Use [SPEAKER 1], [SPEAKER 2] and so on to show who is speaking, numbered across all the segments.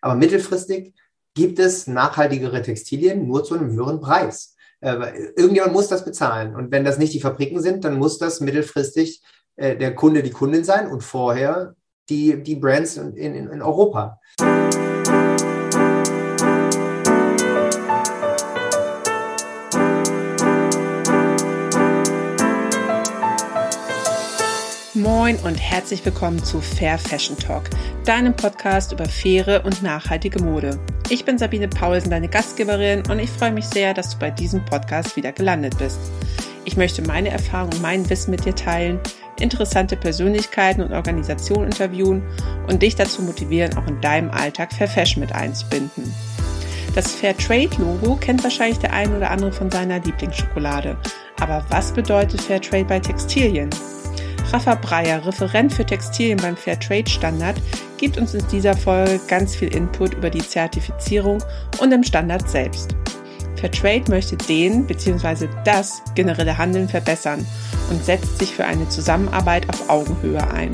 [SPEAKER 1] Aber mittelfristig gibt es nachhaltigere Textilien nur zu einem höheren Preis. Äh, irgendjemand muss das bezahlen. Und wenn das nicht die Fabriken sind, dann muss das mittelfristig äh, der Kunde die Kundin sein und vorher die, die Brands in, in, in Europa.
[SPEAKER 2] Moin und herzlich willkommen zu Fair Fashion Talk, deinem Podcast über faire und nachhaltige Mode. Ich bin Sabine Paulsen, deine Gastgeberin und ich freue mich sehr, dass du bei diesem Podcast wieder gelandet bist. Ich möchte meine Erfahrungen und mein Wissen mit dir teilen, interessante Persönlichkeiten und Organisationen interviewen und dich dazu motivieren, auch in deinem Alltag Fair Fashion mit einzubinden. Das Fair Trade Logo kennt wahrscheinlich der ein oder andere von seiner Lieblingsschokolade. Aber was bedeutet Fair Trade bei Textilien? Rafa Breyer, Referent für Textilien beim Fairtrade Standard, gibt uns in dieser Folge ganz viel Input über die Zertifizierung und im Standard selbst. Fairtrade möchte den bzw. das generelle Handeln verbessern und setzt sich für eine Zusammenarbeit auf Augenhöhe ein.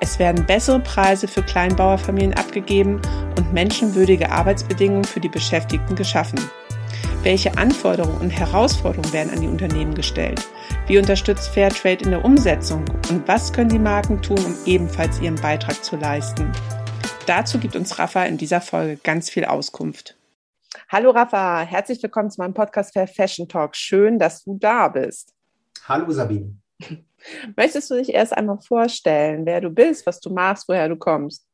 [SPEAKER 2] Es werden bessere Preise für Kleinbauerfamilien abgegeben und menschenwürdige Arbeitsbedingungen für die Beschäftigten geschaffen. Welche Anforderungen und Herausforderungen werden an die Unternehmen gestellt? Wie unterstützt Fairtrade in der Umsetzung? Und was können die Marken tun, um ebenfalls ihren Beitrag zu leisten? Dazu gibt uns Rafa in dieser Folge ganz viel Auskunft. Hallo Rafa, herzlich willkommen zu meinem Podcast Fair Fashion Talk. Schön, dass du da bist.
[SPEAKER 1] Hallo Sabine.
[SPEAKER 2] Möchtest du dich erst einmal vorstellen, wer du bist, was du machst, woher du kommst?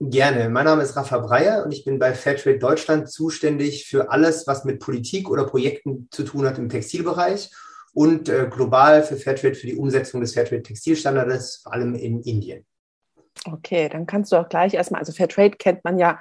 [SPEAKER 1] Gerne. Mein Name ist Rafa Breyer und ich bin bei Fairtrade Deutschland zuständig für alles, was mit Politik oder Projekten zu tun hat im Textilbereich und äh, global für Fairtrade für die Umsetzung des Fairtrade Textilstandards, vor allem in Indien.
[SPEAKER 2] Okay, dann kannst du auch gleich erstmal, also Fairtrade kennt man ja,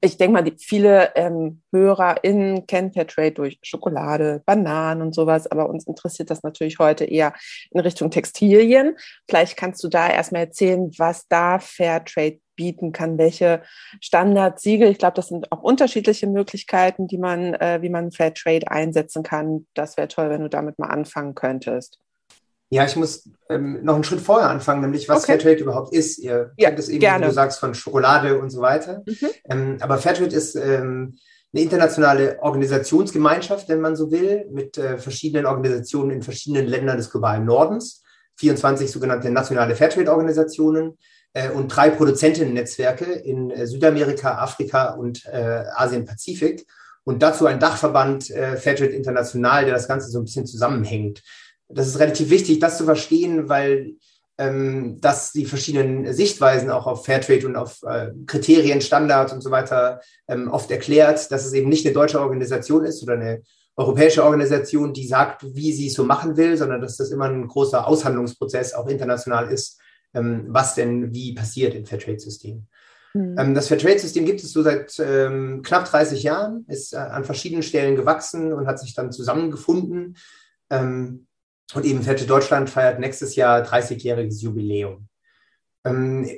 [SPEAKER 2] ich denke mal, die, viele ähm, HörerInnen kennen Fairtrade durch Schokolade, Bananen und sowas, aber uns interessiert das natürlich heute eher in Richtung Textilien. Vielleicht kannst du da erstmal erzählen, was da Fairtrade bieten kann, welche Standardsiegel. Ich glaube, das sind auch unterschiedliche Möglichkeiten, die man, äh, wie man Fairtrade einsetzen kann. Das wäre toll, wenn du damit mal anfangen könntest.
[SPEAKER 1] Ja, ich muss ähm, noch einen Schritt vorher anfangen, nämlich was okay. Fairtrade überhaupt ist. Ihr
[SPEAKER 2] ja, kennt es eben, gerne.
[SPEAKER 1] wie du sagst, von Schokolade und so weiter. Mhm. Ähm, aber Fairtrade ist ähm, eine internationale Organisationsgemeinschaft, wenn man so will, mit äh, verschiedenen Organisationen in verschiedenen Ländern des globalen Nordens. 24 sogenannte nationale Fairtrade-Organisationen und drei Produzentinnen-Netzwerke in äh, Südamerika, Afrika und äh, Asien-Pazifik. Und dazu ein Dachverband äh, Fairtrade International, der das Ganze so ein bisschen zusammenhängt das ist relativ wichtig, das zu verstehen, weil ähm, das die verschiedenen Sichtweisen auch auf Fairtrade und auf äh, Kriterien, Standards und so weiter ähm, oft erklärt, dass es eben nicht eine deutsche Organisation ist oder eine europäische Organisation, die sagt, wie sie es so machen will, sondern dass das immer ein großer Aushandlungsprozess auch international ist, was denn wie passiert im Fairtrade-System. Mhm. Das Fairtrade-System gibt es so seit ähm, knapp 30 Jahren, ist äh, an verschiedenen Stellen gewachsen und hat sich dann zusammengefunden. Ähm, und eben Fette Deutschland feiert nächstes Jahr 30-jähriges Jubiläum. Ähm,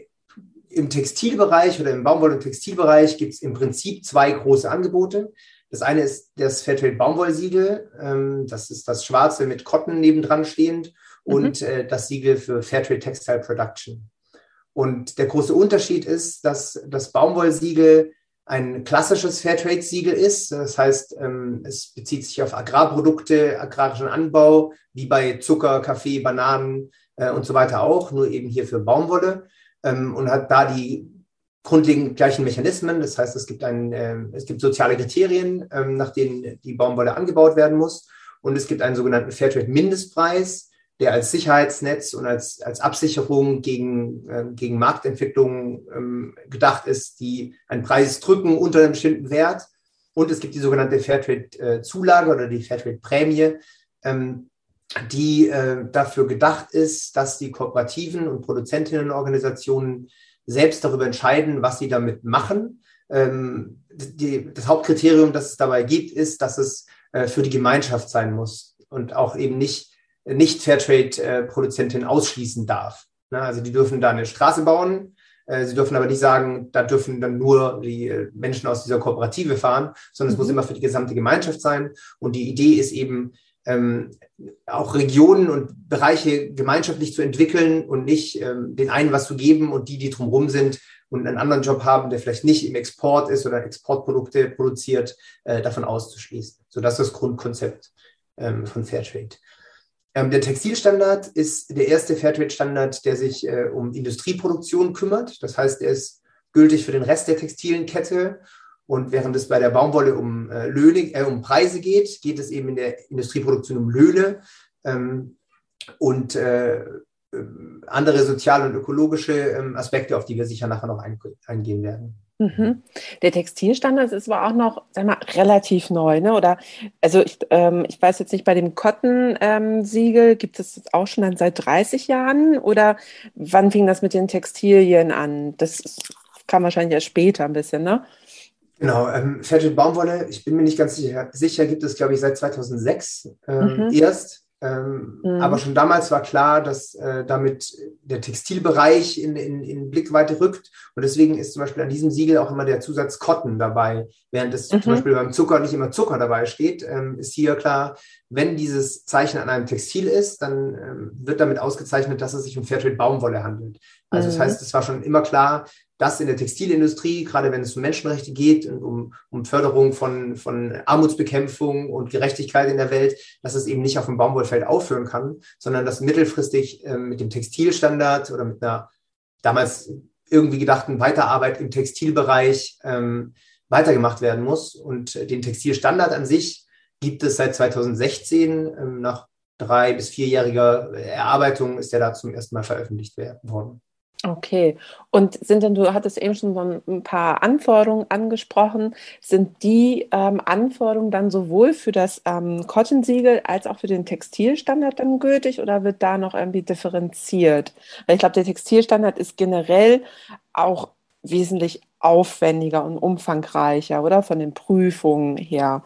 [SPEAKER 1] Im Textilbereich oder im Baumwoll- und Textilbereich gibt es im Prinzip zwei große Angebote. Das eine ist das Fairtrade Baumwollsiegel. Ähm, das ist das schwarze mit Cotton nebendran stehend mhm. und äh, das Siegel für Fairtrade Textile Production. Und der große Unterschied ist, dass das Baumwollsiegel ein klassisches Fairtrade-Siegel ist. Das heißt, ähm, es bezieht sich auf Agrarprodukte, agrarischen Anbau, wie bei Zucker, Kaffee, Bananen äh, und so weiter auch, nur eben hier für Baumwolle ähm, und hat da die grundlegend gleichen Mechanismen. Das heißt, es gibt, ein, äh, es gibt soziale Kriterien, ähm, nach denen die Baumwolle angebaut werden muss. Und es gibt einen sogenannten Fairtrade-Mindestpreis, der als Sicherheitsnetz und als, als Absicherung gegen, äh, gegen Marktentwicklungen ähm, gedacht ist, die einen Preis drücken unter einem bestimmten Wert. Und es gibt die sogenannte Fairtrade-Zulage oder die Fairtrade-Prämie, ähm, die äh, dafür gedacht ist, dass die Kooperativen und Produzentinnenorganisationen selbst darüber entscheiden, was sie damit machen. Ähm, die, das Hauptkriterium, das es dabei gibt, ist, dass es äh, für die Gemeinschaft sein muss und auch eben nicht nicht Fairtrade-Produzentin ausschließen darf. Ne, also die dürfen da eine Straße bauen, äh, sie dürfen aber nicht sagen, da dürfen dann nur die äh, Menschen aus dieser Kooperative fahren, sondern es muss mhm. immer für die gesamte Gemeinschaft sein. Und die Idee ist eben, ähm, auch Regionen und Bereiche gemeinschaftlich zu entwickeln und nicht ähm, den einen was zu geben und die, die drumherum sind, und einen anderen Job haben, der vielleicht nicht im Export ist oder Exportprodukte produziert, äh, davon auszuschließen. So das ist das Grundkonzept ähm, von Fairtrade. Ähm, der Textilstandard ist der erste Fairtrade-Standard, der sich äh, um Industrieproduktion kümmert. Das heißt, er ist gültig für den Rest der textilen Kette. Und während es bei der Baumwolle um äh, Löhne, äh, um Preise geht, geht es eben in der Industrieproduktion um Löhne ähm, und äh, andere soziale und ökologische ähm, Aspekte, auf die wir sicher nachher noch ein, eingehen werden.
[SPEAKER 2] Mhm. Der Textilstandard ist aber auch noch, sag mal, relativ neu, ne? Oder also ich, ähm, ich weiß jetzt nicht, bei dem Cotton-Siegel ähm, gibt es das auch schon dann seit 30 Jahren oder wann fing das mit den Textilien an? Das kam wahrscheinlich erst später ein bisschen, ne?
[SPEAKER 1] Genau, ähm, Fairtrade Baumwolle, ich bin mir nicht ganz sicher, sicher gibt es, glaube ich, seit 2006 ähm, mhm. erst. Ähm, mhm. Aber schon damals war klar, dass äh, damit der Textilbereich in, in, in Blickweite rückt. Und deswegen ist zum Beispiel an diesem Siegel auch immer der Zusatz Cotton dabei. Während es mhm. zum Beispiel beim Zucker nicht immer Zucker dabei steht, ähm, ist hier klar, wenn dieses Zeichen an einem Textil ist, dann ähm, wird damit ausgezeichnet, dass es sich um Fairtrade Baumwolle handelt. Also mhm. das heißt, es war schon immer klar, dass in der Textilindustrie, gerade wenn es um Menschenrechte geht und um, um Förderung von, von Armutsbekämpfung und Gerechtigkeit in der Welt, dass es eben nicht auf dem Baumwollfeld aufhören kann, sondern dass mittelfristig äh, mit dem Textilstandard oder mit einer damals irgendwie gedachten Weiterarbeit im Textilbereich ähm, weitergemacht werden muss. Und den Textilstandard an sich gibt es seit 2016. Ähm, nach drei bis vierjähriger Erarbeitung ist er da zum ersten Mal veröffentlicht worden.
[SPEAKER 2] Okay. Und sind denn, du hattest eben schon so ein paar Anforderungen angesprochen. Sind die ähm, Anforderungen dann sowohl für das ähm, Cotton-Siegel als auch für den Textilstandard dann gültig oder wird da noch irgendwie differenziert? Weil ich glaube, der Textilstandard ist generell auch wesentlich aufwendiger und umfangreicher, oder? Von den Prüfungen her.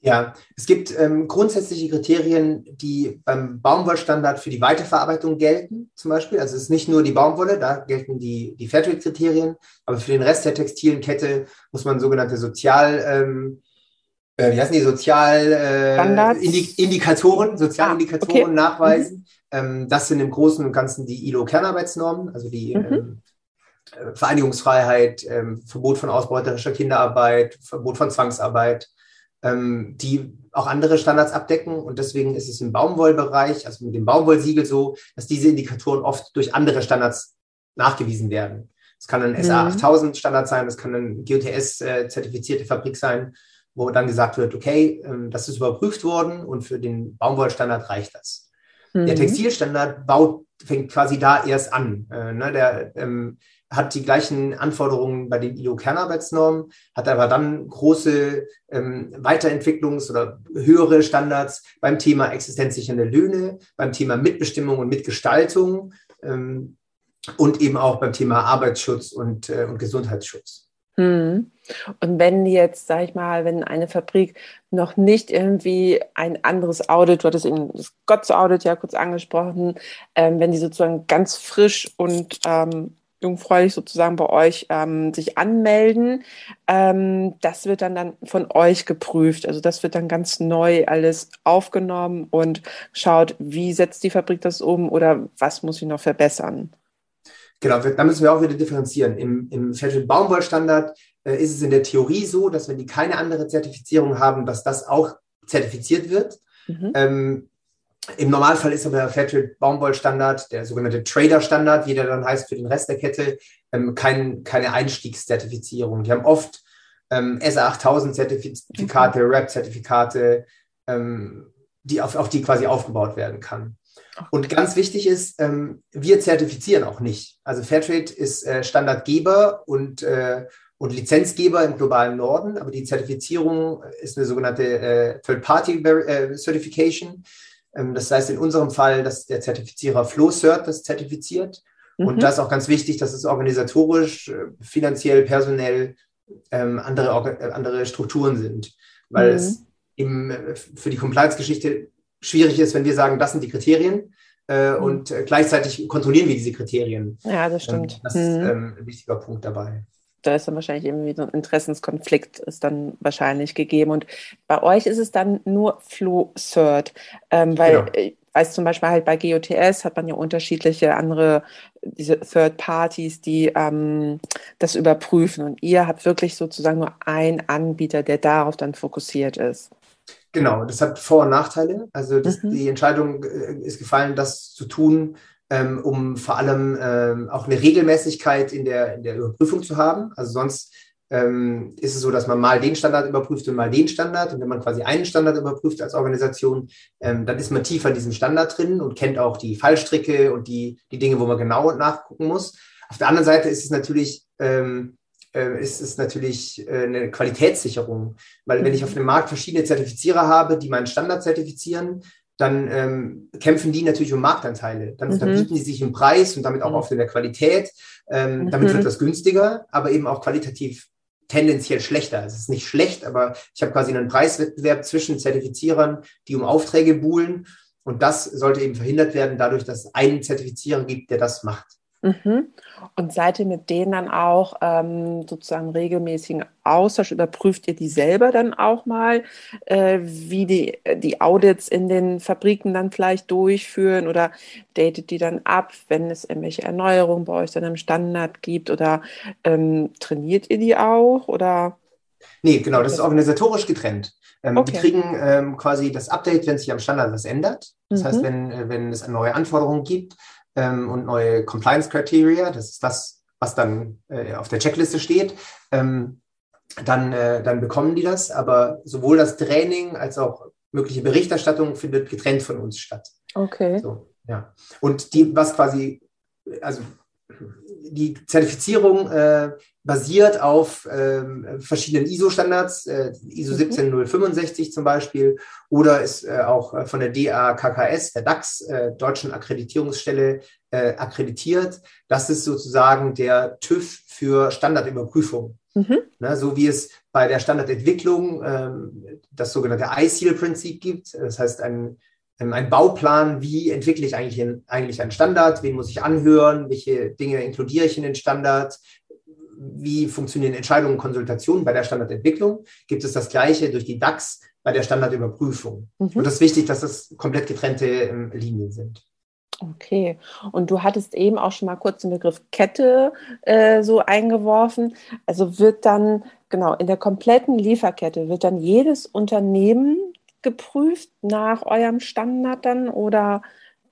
[SPEAKER 1] Ja, es gibt ähm, grundsätzliche Kriterien, die beim Baumwollstandard für die Weiterverarbeitung gelten, zum Beispiel. Also es ist nicht nur die Baumwolle, da gelten die, die Fairtrade-Kriterien, aber für den Rest der textilen Kette muss man sogenannte Sozial, ähm, äh, wie heißen die, Sozialindikatoren, äh, Sozialindikatoren ah, okay. nachweisen. Mhm. Ähm, das sind im Großen und Ganzen die ILO-Kernarbeitsnormen, also die mhm. ähm, äh, Vereinigungsfreiheit, ähm, Verbot von ausbeuterischer Kinderarbeit, Verbot von Zwangsarbeit, ähm, die auch andere Standards abdecken. Und deswegen ist es im Baumwollbereich, also mit dem Baumwollsiegel so, dass diese Indikatoren oft durch andere Standards nachgewiesen werden. Es kann ein SA 8000 Standard sein, es kann ein GOTS-zertifizierte äh, Fabrik sein, wo dann gesagt wird, okay, ähm, das ist überprüft worden und für den Baumwollstandard reicht das. Mhm. Der Textilstandard baut, fängt quasi da erst an. Äh, ne, der ähm, hat die gleichen Anforderungen bei den ILO-Kernarbeitsnormen, hat aber dann große ähm, Weiterentwicklungs- oder höhere Standards beim Thema existenzsichernde Löhne, beim Thema Mitbestimmung und Mitgestaltung ähm, und eben auch beim Thema Arbeitsschutz und, äh, und Gesundheitsschutz.
[SPEAKER 2] Hm. Und wenn jetzt, sag ich mal, wenn eine Fabrik noch nicht irgendwie ein anderes Audit, du hattest eben das GOTS-Audit ja kurz angesprochen, ähm, wenn die sozusagen ganz frisch und ähm, jungfräulich sozusagen bei euch ähm, sich anmelden. Ähm, das wird dann, dann von euch geprüft. Also das wird dann ganz neu alles aufgenommen und schaut, wie setzt die Fabrik das um oder was muss ich noch verbessern.
[SPEAKER 1] Genau, da müssen wir auch wieder differenzieren. Im, im Fairtrade Baumwollstandard äh, ist es in der Theorie so, dass wenn die keine andere Zertifizierung haben, dass das auch zertifiziert wird. Mhm. Ähm, im Normalfall ist aber der Fairtrade Baumwollstandard, der sogenannte Trader-Standard, wie der dann heißt für den Rest der Kette, ähm, kein, keine Einstiegszertifizierung. Die haben oft ähm, SA8000-Zertifikate, mhm. RAP-Zertifikate, ähm, die auf, auf die quasi aufgebaut werden kann. Und ganz wichtig ist, ähm, wir zertifizieren auch nicht. Also Fairtrade ist äh, Standardgeber und, äh, und Lizenzgeber im globalen Norden, aber die Zertifizierung ist eine sogenannte äh, Third-Party-Certification. Ähm, das heißt in unserem Fall, dass der Zertifizierer FlowCert das zertifiziert. Mhm. Und das ist auch ganz wichtig, dass es organisatorisch, äh, finanziell, personell ähm, andere, äh, andere Strukturen sind. Weil mhm. es eben äh, für die Compliance-Geschichte schwierig ist, wenn wir sagen, das sind die Kriterien äh, mhm. und gleichzeitig kontrollieren wir diese Kriterien.
[SPEAKER 2] Ja, das stimmt. Ähm,
[SPEAKER 1] das ist mhm. ähm, ein wichtiger Punkt dabei
[SPEAKER 2] da ist dann wahrscheinlich irgendwie so ein Interessenskonflikt ist dann wahrscheinlich gegeben. Und bei euch ist es dann nur Flow-Cert, ähm, weil. Äh, weiß zum Beispiel halt bei GOTS hat man ja unterschiedliche andere, diese Third Parties, die ähm, das überprüfen. Und ihr habt wirklich sozusagen nur einen Anbieter, der darauf dann fokussiert ist.
[SPEAKER 1] Genau, das hat Vor- und Nachteile. Also das, mhm. die Entscheidung äh, ist gefallen, das zu tun, ähm, um vor allem ähm, auch eine Regelmäßigkeit in der, in der Überprüfung zu haben. Also sonst ähm, ist es so, dass man mal den Standard überprüft und mal den Standard. Und wenn man quasi einen Standard überprüft als Organisation, ähm, dann ist man tiefer in diesem Standard drin und kennt auch die Fallstricke und die, die Dinge, wo man genau nachgucken muss. Auf der anderen Seite ist es natürlich, ähm, äh, ist es natürlich äh, eine Qualitätssicherung, weil wenn ich auf dem Markt verschiedene Zertifizierer habe, die meinen Standard zertifizieren, dann ähm, kämpfen die natürlich um Marktanteile. Dann, mhm. dann bieten die sich im Preis und damit auch oft in der Qualität. Ähm, mhm. Damit wird das günstiger, aber eben auch qualitativ tendenziell schlechter. Es ist nicht schlecht, aber ich habe quasi einen Preiswettbewerb zwischen Zertifizierern, die um Aufträge buhlen. Und das sollte eben verhindert werden, dadurch, dass es einen Zertifizierer gibt, der das macht.
[SPEAKER 2] Mhm. Und seid ihr mit denen dann auch ähm, sozusagen regelmäßigen Austausch? Überprüft ihr die selber dann auch mal, äh, wie die, die Audits in den Fabriken dann vielleicht durchführen oder datet die dann ab, wenn es irgendwelche Erneuerungen bei euch dann im Standard gibt oder ähm, trainiert ihr die auch? Oder?
[SPEAKER 1] Nee, genau, das ist organisatorisch getrennt. Ähm, okay. Die kriegen ähm, quasi das Update, wenn sich am Standard was ändert. Das mhm. heißt, wenn, äh, wenn es neue Anforderungen gibt, ähm, und neue Compliance Criteria. Das ist das, was dann äh, auf der Checkliste steht. Ähm, dann, äh, dann bekommen die das. Aber sowohl das Training als auch mögliche Berichterstattung findet getrennt von uns statt.
[SPEAKER 2] Okay.
[SPEAKER 1] So, ja. Und die, was quasi, also die Zertifizierung äh, basiert auf äh, verschiedenen ISO-Standards, äh, ISO 17065 mhm. zum Beispiel, oder ist äh, auch äh, von der DAKKS, der DAX, äh, deutschen Akkreditierungsstelle, äh, akkreditiert. Das ist sozusagen der TÜV für Standardüberprüfung. Mhm. Ne, so wie es bei der Standardentwicklung ähm, das sogenannte ISEAL-Prinzip gibt. Das heißt, ein ähm, ein Bauplan, wie entwickle ich eigentlich, in, eigentlich einen Standard, wen muss ich anhören, welche Dinge inkludiere ich in den Standard, wie funktionieren Entscheidungen und Konsultationen bei der Standardentwicklung, gibt es das Gleiche durch die DAX bei der Standardüberprüfung. Mhm. Und das ist wichtig, dass das komplett getrennte ähm, Linien sind.
[SPEAKER 2] Okay, und du hattest eben auch schon mal kurz den Begriff Kette äh, so eingeworfen. Also wird dann, genau, in der kompletten Lieferkette wird dann jedes Unternehmen geprüft nach eurem Standard dann oder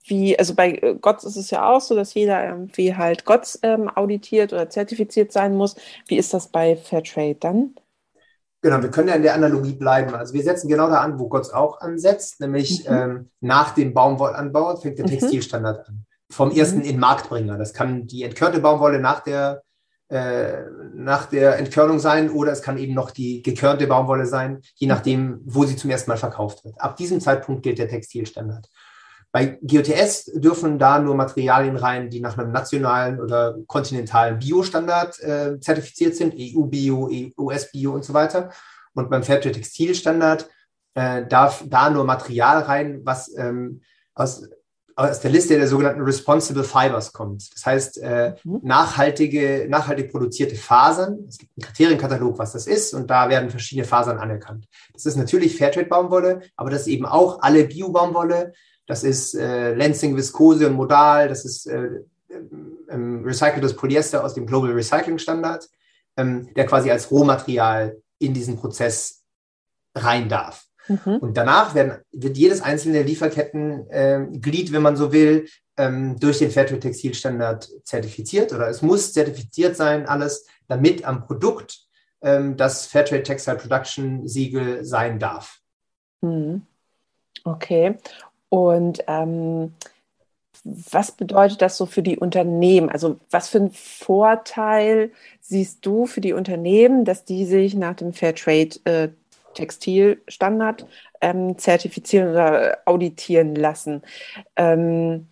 [SPEAKER 2] wie, also bei äh, GOTS ist es ja auch so, dass jeder irgendwie halt GOTS ähm, auditiert oder zertifiziert sein muss. Wie ist das bei Fairtrade dann?
[SPEAKER 1] Genau, wir können ja in der Analogie bleiben. Also wir setzen genau da an, wo GOTS auch ansetzt, nämlich mhm. ähm, nach dem Baumwollanbau fängt der mhm. Textilstandard an. Vom ersten mhm. in Marktbringer. Das kann die entkörnte Baumwolle nach der äh, nach der Entkörnung sein oder es kann eben noch die gekörnte Baumwolle sein, je nachdem, wo sie zum ersten Mal verkauft wird. Ab diesem Zeitpunkt gilt der Textilstandard. Bei GOTS dürfen da nur Materialien rein, die nach einem nationalen oder kontinentalen Biostandard äh, zertifiziert sind, EU-Bio, US-Bio und so weiter. Und beim Fairtrade Textilstandard äh, darf da nur Material rein, was ähm, aus aus der Liste der sogenannten Responsible Fibers kommt. Das heißt, äh, mhm. nachhaltige, nachhaltig produzierte Fasern. Es gibt einen Kriterienkatalog, was das ist, und da werden verschiedene Fasern anerkannt. Das ist natürlich Fairtrade-Baumwolle, aber das ist eben auch alle Bio-Baumwolle. Das ist äh, Lansing, Viskose und Modal. Das ist äh, ähm, recyceltes Polyester aus dem Global Recycling Standard, ähm, der quasi als Rohmaterial in diesen Prozess rein darf. Mhm. Und danach werden, wird jedes einzelne Lieferkettenglied, äh, wenn man so will, ähm, durch den Fairtrade Textilstandard zertifiziert oder es muss zertifiziert sein, alles, damit am Produkt ähm, das Fairtrade Textile Production Siegel sein darf.
[SPEAKER 2] Mhm. Okay. Und ähm, was bedeutet das so für die Unternehmen? Also was für einen Vorteil siehst du für die Unternehmen, dass die sich nach dem Fairtrade äh, Textilstandard ähm, zertifizieren oder auditieren lassen. Ähm,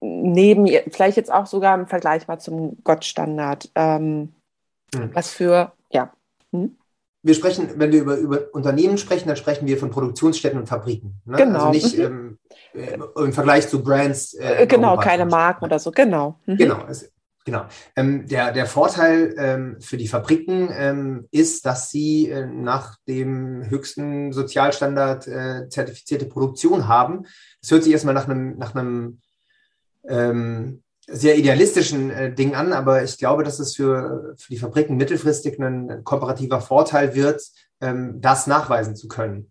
[SPEAKER 2] neben, vielleicht jetzt auch sogar im Vergleich mal zum Gottstandard. Ähm, hm. Was für, ja. Hm?
[SPEAKER 1] Wir sprechen, wenn wir über, über Unternehmen sprechen, dann sprechen wir von Produktionsstätten und Fabriken. Ne?
[SPEAKER 2] Genau.
[SPEAKER 1] Also nicht mhm. ähm, im Vergleich zu Brands.
[SPEAKER 2] Äh, genau, keine Marken oder so, genau.
[SPEAKER 1] Mhm. Genau. Es, Genau. Ähm, der, der Vorteil ähm, für die Fabriken ähm, ist, dass sie äh, nach dem höchsten Sozialstandard äh, zertifizierte Produktion haben. Das hört sich erstmal nach einem, nach einem ähm, sehr idealistischen äh, Ding an, aber ich glaube, dass es für, für die Fabriken mittelfristig ein komparativer Vorteil wird, ähm, das nachweisen zu können.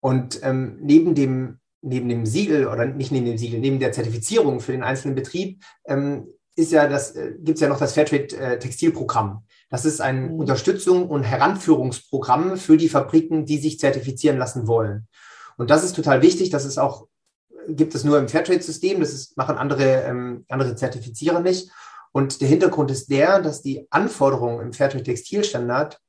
[SPEAKER 1] Und ähm, neben dem neben dem Siegel oder nicht neben dem Siegel, neben der Zertifizierung für den einzelnen Betrieb ähm, ist ja das, äh, gibt es ja noch das Fairtrade äh, Textilprogramm. Das ist ein mhm. Unterstützung und Heranführungsprogramm für die Fabriken, die sich zertifizieren lassen wollen. Und das ist total wichtig. Das ist auch, gibt es nur im Fairtrade-System. Das ist, machen andere, ähm, andere Zertifizierer nicht. Und der Hintergrund ist der, dass die Anforderungen im Fairtrade Textilstandard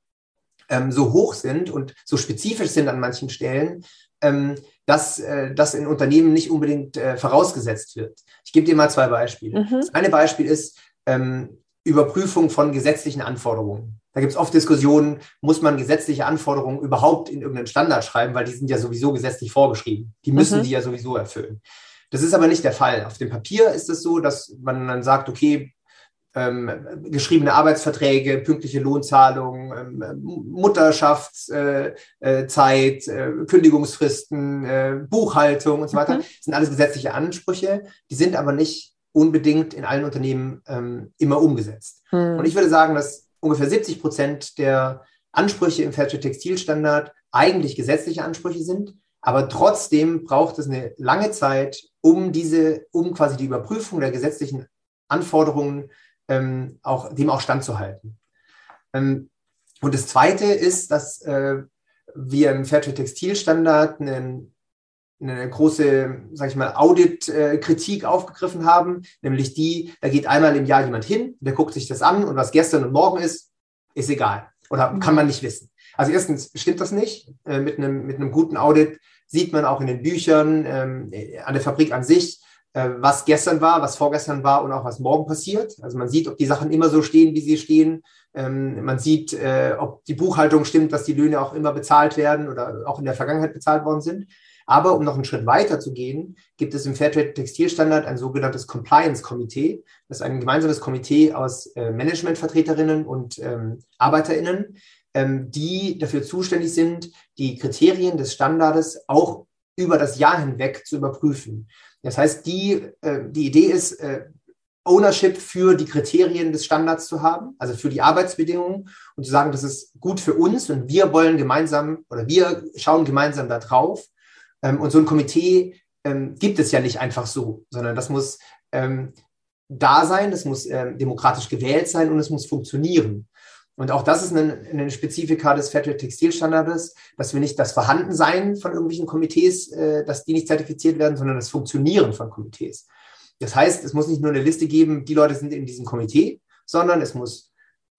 [SPEAKER 1] ähm, so hoch sind und so spezifisch sind an manchen Stellen, ähm, dass äh, das in Unternehmen nicht unbedingt äh, vorausgesetzt wird. Ich gebe dir mal zwei Beispiele. Mhm. Das eine Beispiel ist ähm, Überprüfung von gesetzlichen Anforderungen. Da gibt es oft Diskussionen, muss man gesetzliche Anforderungen überhaupt in irgendeinen Standard schreiben, weil die sind ja sowieso gesetzlich vorgeschrieben. Die müssen mhm. die ja sowieso erfüllen. Das ist aber nicht der Fall. Auf dem Papier ist es so, dass man dann sagt, okay, ähm, geschriebene Arbeitsverträge, pünktliche Lohnzahlungen, ähm, Mutterschaftszeit, äh, äh, Kündigungsfristen, äh, Buchhaltung und so weiter, mhm. sind alles gesetzliche Ansprüche. Die sind aber nicht unbedingt in allen Unternehmen ähm, immer umgesetzt. Mhm. Und ich würde sagen, dass ungefähr 70 Prozent der Ansprüche im Fairtrade Textilstandard eigentlich gesetzliche Ansprüche sind, aber trotzdem braucht es eine lange Zeit, um diese, um quasi die Überprüfung der gesetzlichen Anforderungen ähm, auch, dem auch standzuhalten. Ähm, und das Zweite ist, dass äh, wir im Fairtrade Textilstandard eine, eine große, sage ich mal, Audit-Kritik aufgegriffen haben, nämlich die, da geht einmal im Jahr jemand hin, der guckt sich das an und was gestern und morgen ist, ist egal oder kann man nicht wissen. Also erstens stimmt das nicht. Äh, mit, einem, mit einem guten Audit sieht man auch in den Büchern ähm, an der Fabrik an sich, äh, was gestern war, was vorgestern war und auch was morgen passiert. Also man sieht, ob die Sachen immer so stehen, wie sie stehen. Ähm, man sieht, äh, ob die Buchhaltung stimmt, dass die Löhne auch immer bezahlt werden oder auch in der Vergangenheit bezahlt worden sind. Aber um noch einen Schritt weiter zu gehen, gibt es im Fairtrade Textilstandard ein sogenanntes Compliance-Komitee. Das ist ein gemeinsames Komitee aus äh, Managementvertreterinnen und ähm, ArbeiterInnen, ähm, die dafür zuständig sind, die Kriterien des Standards auch über das Jahr hinweg zu überprüfen. Das heißt, die, äh, die Idee ist, äh, Ownership für die Kriterien des Standards zu haben, also für die Arbeitsbedingungen und zu sagen, das ist gut für uns und wir wollen gemeinsam oder wir schauen gemeinsam da drauf. Ähm, und so ein Komitee ähm, gibt es ja nicht einfach so, sondern das muss ähm, da sein, das muss ähm, demokratisch gewählt sein und es muss funktionieren. Und auch das ist eine, eine Spezifika des Fairtrade Textilstandards, dass wir nicht das Vorhandensein von irgendwelchen Komitees, äh, dass die nicht zertifiziert werden, sondern das Funktionieren von Komitees. Das heißt, es muss nicht nur eine Liste geben, die Leute sind in diesem Komitee, sondern es muss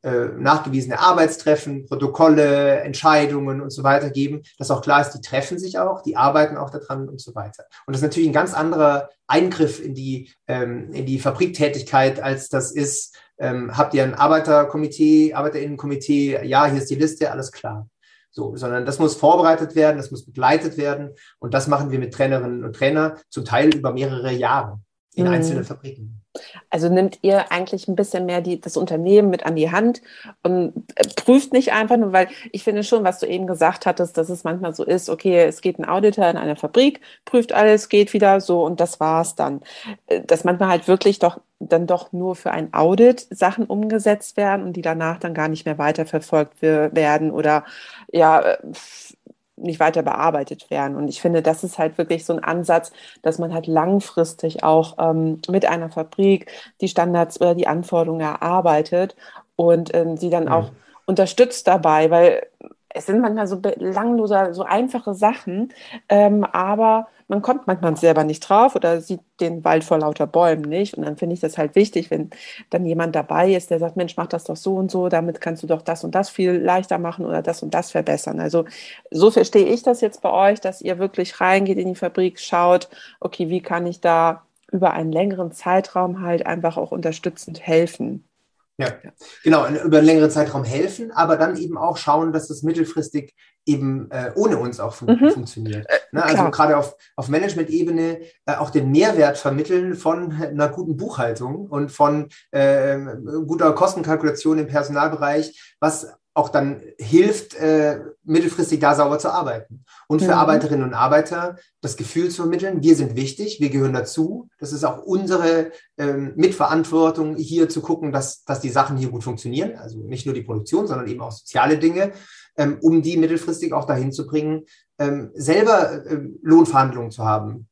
[SPEAKER 1] äh, nachgewiesene Arbeitstreffen, Protokolle, Entscheidungen und so weiter geben, dass auch klar ist, die treffen sich auch, die arbeiten auch daran und so weiter. Und das ist natürlich ein ganz anderer Eingriff in die, ähm, in die Fabriktätigkeit, als das ist, ähm, habt ihr ein Arbeiterkomitee, Arbeiterinnenkomitee, ja, hier ist die Liste, alles klar. So, sondern das muss vorbereitet werden, das muss begleitet werden und das machen wir mit Trainerinnen und Trainern zum Teil über mehrere Jahre in mhm. einzelnen Fabriken.
[SPEAKER 2] Also nimmt ihr eigentlich ein bisschen mehr die, das Unternehmen mit an die Hand und äh, prüft nicht einfach nur, weil ich finde schon, was du eben gesagt hattest, dass es manchmal so ist, okay, es geht ein Auditor in einer Fabrik, prüft alles, geht wieder so und das war's dann. Äh, dass manchmal halt wirklich doch dann doch nur für ein Audit Sachen umgesetzt werden und die danach dann gar nicht mehr weiterverfolgt werden oder ja äh, nicht weiter bearbeitet werden. Und ich finde, das ist halt wirklich so ein Ansatz, dass man halt langfristig auch ähm, mit einer Fabrik die Standards oder die Anforderungen erarbeitet und ähm, sie dann mhm. auch unterstützt dabei, weil es sind manchmal so belanglose, so einfache Sachen, ähm, aber man kommt manchmal selber nicht drauf oder sieht den Wald vor lauter Bäumen nicht. Und dann finde ich das halt wichtig, wenn dann jemand dabei ist, der sagt, Mensch, mach das doch so und so, damit kannst du doch das und das viel leichter machen oder das und das verbessern. Also so verstehe ich das jetzt bei euch, dass ihr wirklich reingeht in die Fabrik, schaut, okay, wie kann ich da über einen längeren Zeitraum halt einfach auch unterstützend helfen.
[SPEAKER 1] Ja, genau, über einen längeren Zeitraum helfen, aber dann eben auch schauen, dass das mittelfristig eben äh, ohne uns auch fun mhm. funktioniert. Äh, ne? Also gerade auf, auf Management-Ebene äh, auch den Mehrwert vermitteln von einer guten Buchhaltung und von äh, guter Kostenkalkulation im Personalbereich, was auch dann hilft, äh, mittelfristig da sauber zu arbeiten. Und für mhm. Arbeiterinnen und Arbeiter das Gefühl zu vermitteln, wir sind wichtig, wir gehören dazu. Das ist auch unsere ähm, Mitverantwortung, hier zu gucken, dass, dass die Sachen hier gut funktionieren. Also nicht nur die Produktion, sondern eben auch soziale Dinge, ähm, um die mittelfristig auch dahin zu bringen, ähm, selber ähm, Lohnverhandlungen zu haben.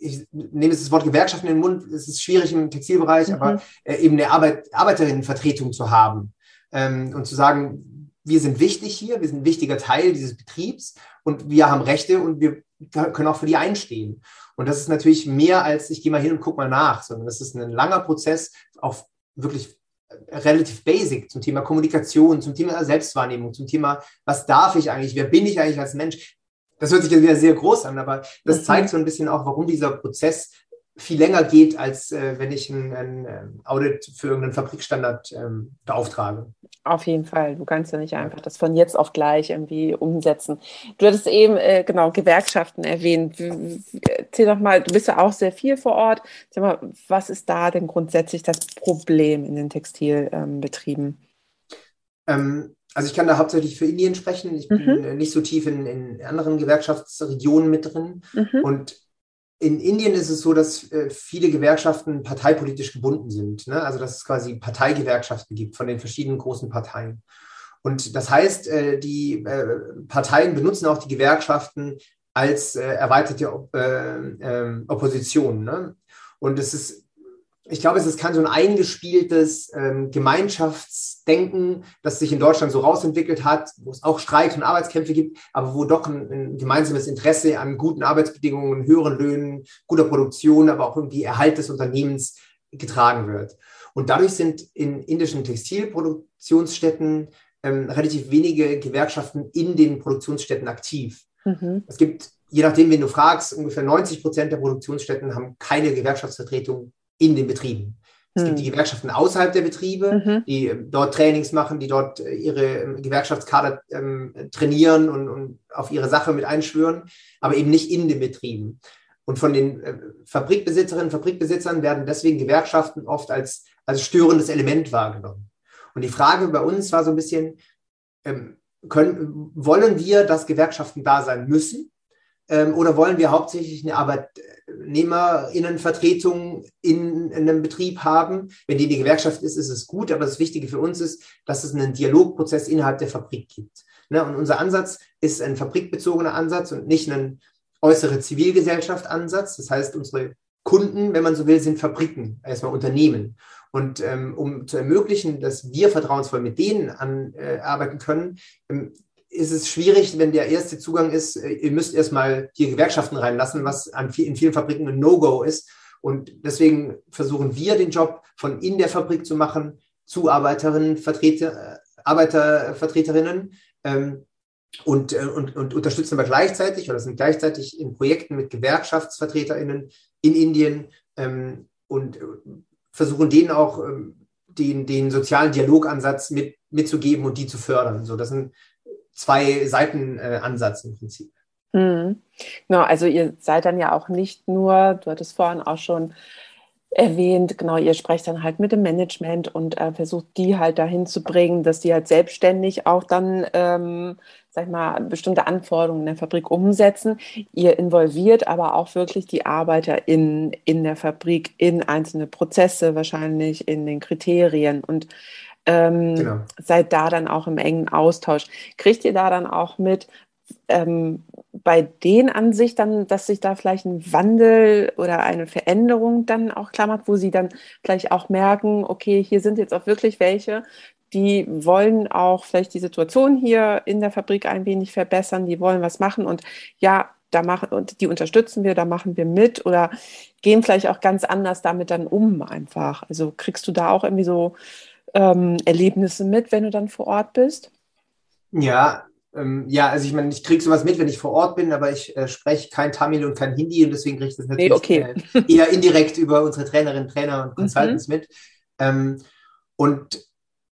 [SPEAKER 1] Ich nehme jetzt das Wort Gewerkschaften in den Mund, es ist schwierig im Textilbereich, mhm. aber äh, eben eine Arbeit, Arbeiterinnenvertretung zu haben ähm, und zu sagen, wir sind wichtig hier, wir sind ein wichtiger Teil dieses Betriebs und wir haben Rechte und wir können auch für die einstehen. Und das ist natürlich mehr als ich gehe mal hin und gucke mal nach, sondern das ist ein langer Prozess auf wirklich relativ basic zum Thema Kommunikation, zum Thema Selbstwahrnehmung, zum Thema, was darf ich eigentlich, wer bin ich eigentlich als Mensch? Das hört sich ja wieder sehr groß an, aber das mhm. zeigt so ein bisschen auch, warum dieser Prozess viel länger geht, als äh, wenn ich ein, ein, ähm, Audit für irgendeinen Fabrikstandard ähm, beauftrage.
[SPEAKER 2] Auf jeden Fall. Du kannst ja nicht einfach das von jetzt auf gleich irgendwie umsetzen. Du hattest eben äh, genau Gewerkschaften erwähnt. Erzähl doch mal, du bist ja auch sehr viel vor Ort. Sag mal, was ist da denn grundsätzlich das Problem in den Textilbetrieben?
[SPEAKER 1] Ähm, also ich kann da hauptsächlich für Indien sprechen. Ich mhm. bin nicht so tief in, in anderen Gewerkschaftsregionen mit drin. Mhm. Und in Indien ist es so, dass äh, viele Gewerkschaften parteipolitisch gebunden sind. Ne? Also dass es quasi Parteigewerkschaften gibt von den verschiedenen großen Parteien. Und das heißt, äh, die äh, Parteien benutzen auch die Gewerkschaften als erweiterte äh, ähm, Opposition. Ne? Und es ist ich glaube, es ist kein so ein eingespieltes ähm, Gemeinschaftsdenken, das sich in Deutschland so rausentwickelt hat, wo es auch Streit und Arbeitskämpfe gibt, aber wo doch ein, ein, gemeinsames Interesse an guten Arbeitsbedingungen, höheren Löhnen, guter Produktion, aber auch irgendwie Erhalt des Unternehmens getragen wird. Und dadurch sind in indischen Textilproduktionsstätten ähm, relativ wenige Gewerkschaften in den Produktionsstätten aktiv. Mhm. Es gibt, je nachdem, wen du fragst, ungefähr 90 Prozent der Produktionsstätten haben keine Gewerkschaftsvertretung in den Betrieben. Es gibt die hm. Gewerkschaften außerhalb der Betriebe, mhm. die ähm, dort Trainings machen, die dort äh, ihre ähm, Gewerkschaftskader ähm, trainieren und, und, auf ihre Sache mit einschwören, aber eben nicht in den Betrieben. Und von den äh, Fabrikbesitzerinnen und Fabrikbesitzern werden deswegen Gewerkschaften oft als, als störendes Element wahrgenommen. Und die Frage bei uns war so ein bisschen, ähm, können, wollen wir, dass Gewerkschaften da sein müssen? Ähm, oder wollen wir hauptsächlich eine Arbeitnehmerinnenvertretung in, in einem Betrieb haben? Wenn die die Gewerkschaft ist, ist es gut, aber das Wichtige für uns ist, dass es einen Dialogprozess innerhalb der Fabrik gibt. Ne? Und unser Ansatz ist ein fabrikbezogener Ansatz und nicht ein äußere Zivilgesellschaft-Ansatz. Das heißt, unsere Kunden, wenn man so will, sind Fabriken, erstmal Unternehmen. Und ähm, um zu ermöglichen, dass wir vertrauensvoll mit denen an, äh, arbeiten können, ähm, ist es schwierig, wenn der erste Zugang ist, äh, ihr müsst erstmal hier Gewerkschaften reinlassen, was an in vielen Fabriken ein No-Go ist. Und deswegen versuchen wir den Job von in der Fabrik zu machen zu Arbeiterinnen, Vertreter, äh, Arbeitervertreterinnen ähm, und, äh, und, und unterstützen aber gleichzeitig oder sind gleichzeitig in Projekten mit GewerkschaftsvertreterInnen in Indien ähm, und versuchen denen auch ähm, den, den sozialen Dialogansatz mit, mitzugeben und die zu fördern. So, das sind zwei Seiten äh, Ansatz im Prinzip.
[SPEAKER 2] Mhm. Genau, also ihr seid dann ja auch nicht nur, du hattest vorhin auch schon erwähnt, genau, ihr sprecht dann halt mit dem Management und äh, versucht die halt dahin zu bringen, dass die halt selbstständig auch dann, ähm, sag ich mal, bestimmte Anforderungen in der Fabrik umsetzen. Ihr involviert aber auch wirklich die Arbeiter in, in der Fabrik, in einzelne Prozesse, wahrscheinlich in den Kriterien und ähm, genau. Seid da dann auch im engen Austausch. Kriegt ihr da dann auch mit, ähm, bei denen an sich dann, dass sich da vielleicht ein Wandel oder eine Veränderung dann auch klammert, wo sie dann vielleicht auch merken, okay, hier sind jetzt auch wirklich welche, die wollen auch vielleicht die Situation hier in der Fabrik ein wenig verbessern, die wollen was machen und ja, da machen und die unterstützen wir, da machen wir mit oder gehen vielleicht auch ganz anders damit dann um einfach. Also kriegst du da auch irgendwie so ähm, Erlebnisse mit, wenn du dann vor Ort bist?
[SPEAKER 1] Ja, ähm, ja, also ich meine, ich kriege sowas mit, wenn ich vor Ort bin, aber ich äh, spreche kein Tamil und kein Hindi und deswegen kriege ich das natürlich nee, okay. äh, eher indirekt über unsere Trainerinnen, Trainer und Consultants mhm. mit. Ähm, Und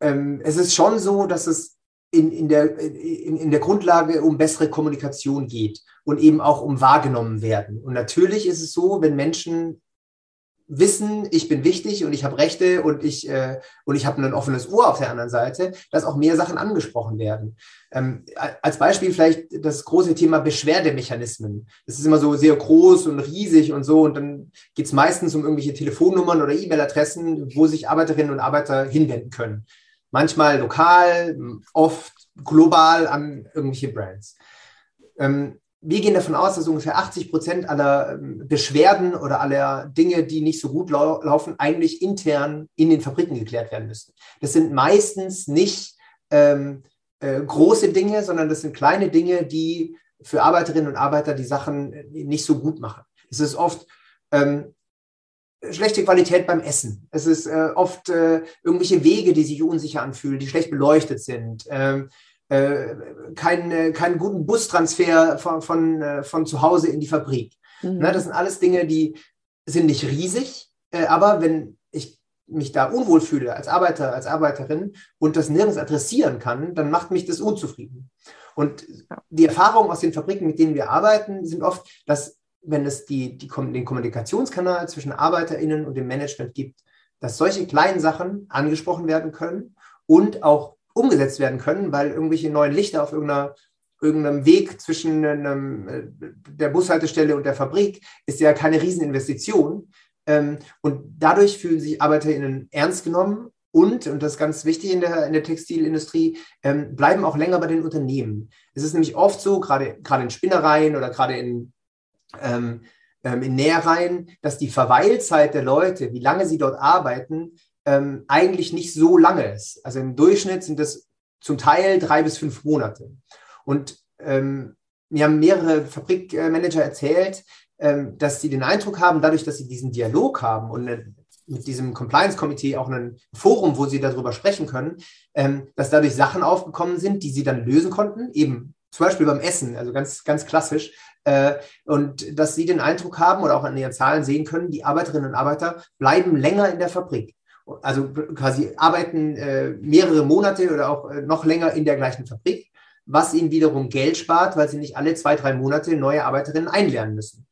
[SPEAKER 1] ähm, es ist schon so, dass es in, in, der, in, in der Grundlage um bessere Kommunikation geht und eben auch um wahrgenommen werden. Und natürlich ist es so, wenn Menschen wissen, ich bin wichtig und ich habe Rechte und ich, äh, ich habe ein offenes Ohr auf der anderen Seite, dass auch mehr Sachen angesprochen werden. Ähm, als Beispiel vielleicht das große Thema Beschwerdemechanismen. Das ist immer so sehr groß und riesig und so und dann geht es meistens um irgendwelche Telefonnummern oder E-Mail-Adressen, wo sich Arbeiterinnen und Arbeiter hinwenden können. Manchmal lokal, oft global an irgendwelche Brands. Ähm, wir gehen davon aus, dass ungefähr 80 Prozent aller ähm, Beschwerden oder aller Dinge, die nicht so gut lau laufen, eigentlich intern in den Fabriken geklärt werden müssen. Das sind meistens nicht ähm, äh, große Dinge, sondern das sind kleine Dinge, die für Arbeiterinnen und Arbeiter die Sachen nicht so gut machen. Es ist oft ähm, schlechte Qualität beim Essen. Es ist äh, oft äh, irgendwelche Wege, die sich unsicher anfühlen, die schlecht beleuchtet sind. Ähm, äh, keinen, keinen guten Bustransfer von, von, äh, von zu Hause in die Fabrik. Mhm. Ne, das sind alles Dinge, die sind nicht riesig, äh, aber wenn ich mich da unwohl fühle als Arbeiter, als Arbeiterin und das nirgends adressieren kann, dann macht mich das unzufrieden. Und die Erfahrungen aus den Fabriken, mit denen wir arbeiten, sind oft, dass wenn es die, die, den Kommunikationskanal zwischen ArbeiterInnen und dem Management gibt, dass solche kleinen Sachen angesprochen werden können und auch umgesetzt werden können, weil irgendwelche neuen Lichter auf irgendeiner, irgendeinem Weg zwischen einem, äh, der Bushaltestelle und der Fabrik ist ja keine Rieseninvestition. Ähm, und dadurch fühlen sich ArbeiterInnen ernst genommen und, und das ist ganz wichtig in der, in der Textilindustrie, ähm, bleiben auch länger bei den Unternehmen. Es ist nämlich oft so, gerade, in Spinnereien oder gerade in, ähm, ähm in Nähereien, dass die Verweilzeit der Leute, wie lange sie dort arbeiten, ähm, eigentlich nicht so lange ist. Also im Durchschnitt sind das zum Teil drei bis fünf Monate. Und ähm, mir haben mehrere Fabrikmanager erzählt, ähm, dass sie den Eindruck haben, dadurch, dass sie diesen Dialog haben und eine, mit diesem Compliance-Komitee auch ein Forum, wo sie darüber sprechen können, ähm, dass dadurch Sachen aufgekommen sind, die sie dann lösen konnten, eben zum Beispiel beim Essen, also ganz, ganz klassisch, äh, und dass sie den Eindruck haben oder auch an ihren Zahlen sehen können, die Arbeiterinnen und Arbeiter bleiben länger in der Fabrik also quasi arbeiten äh, mehrere Monate oder auch äh, noch länger in der gleichen Fabrik, was ihnen wiederum Geld spart, weil sie nicht alle zwei, drei Monate neue Arbeiterinnen einlernen müssen.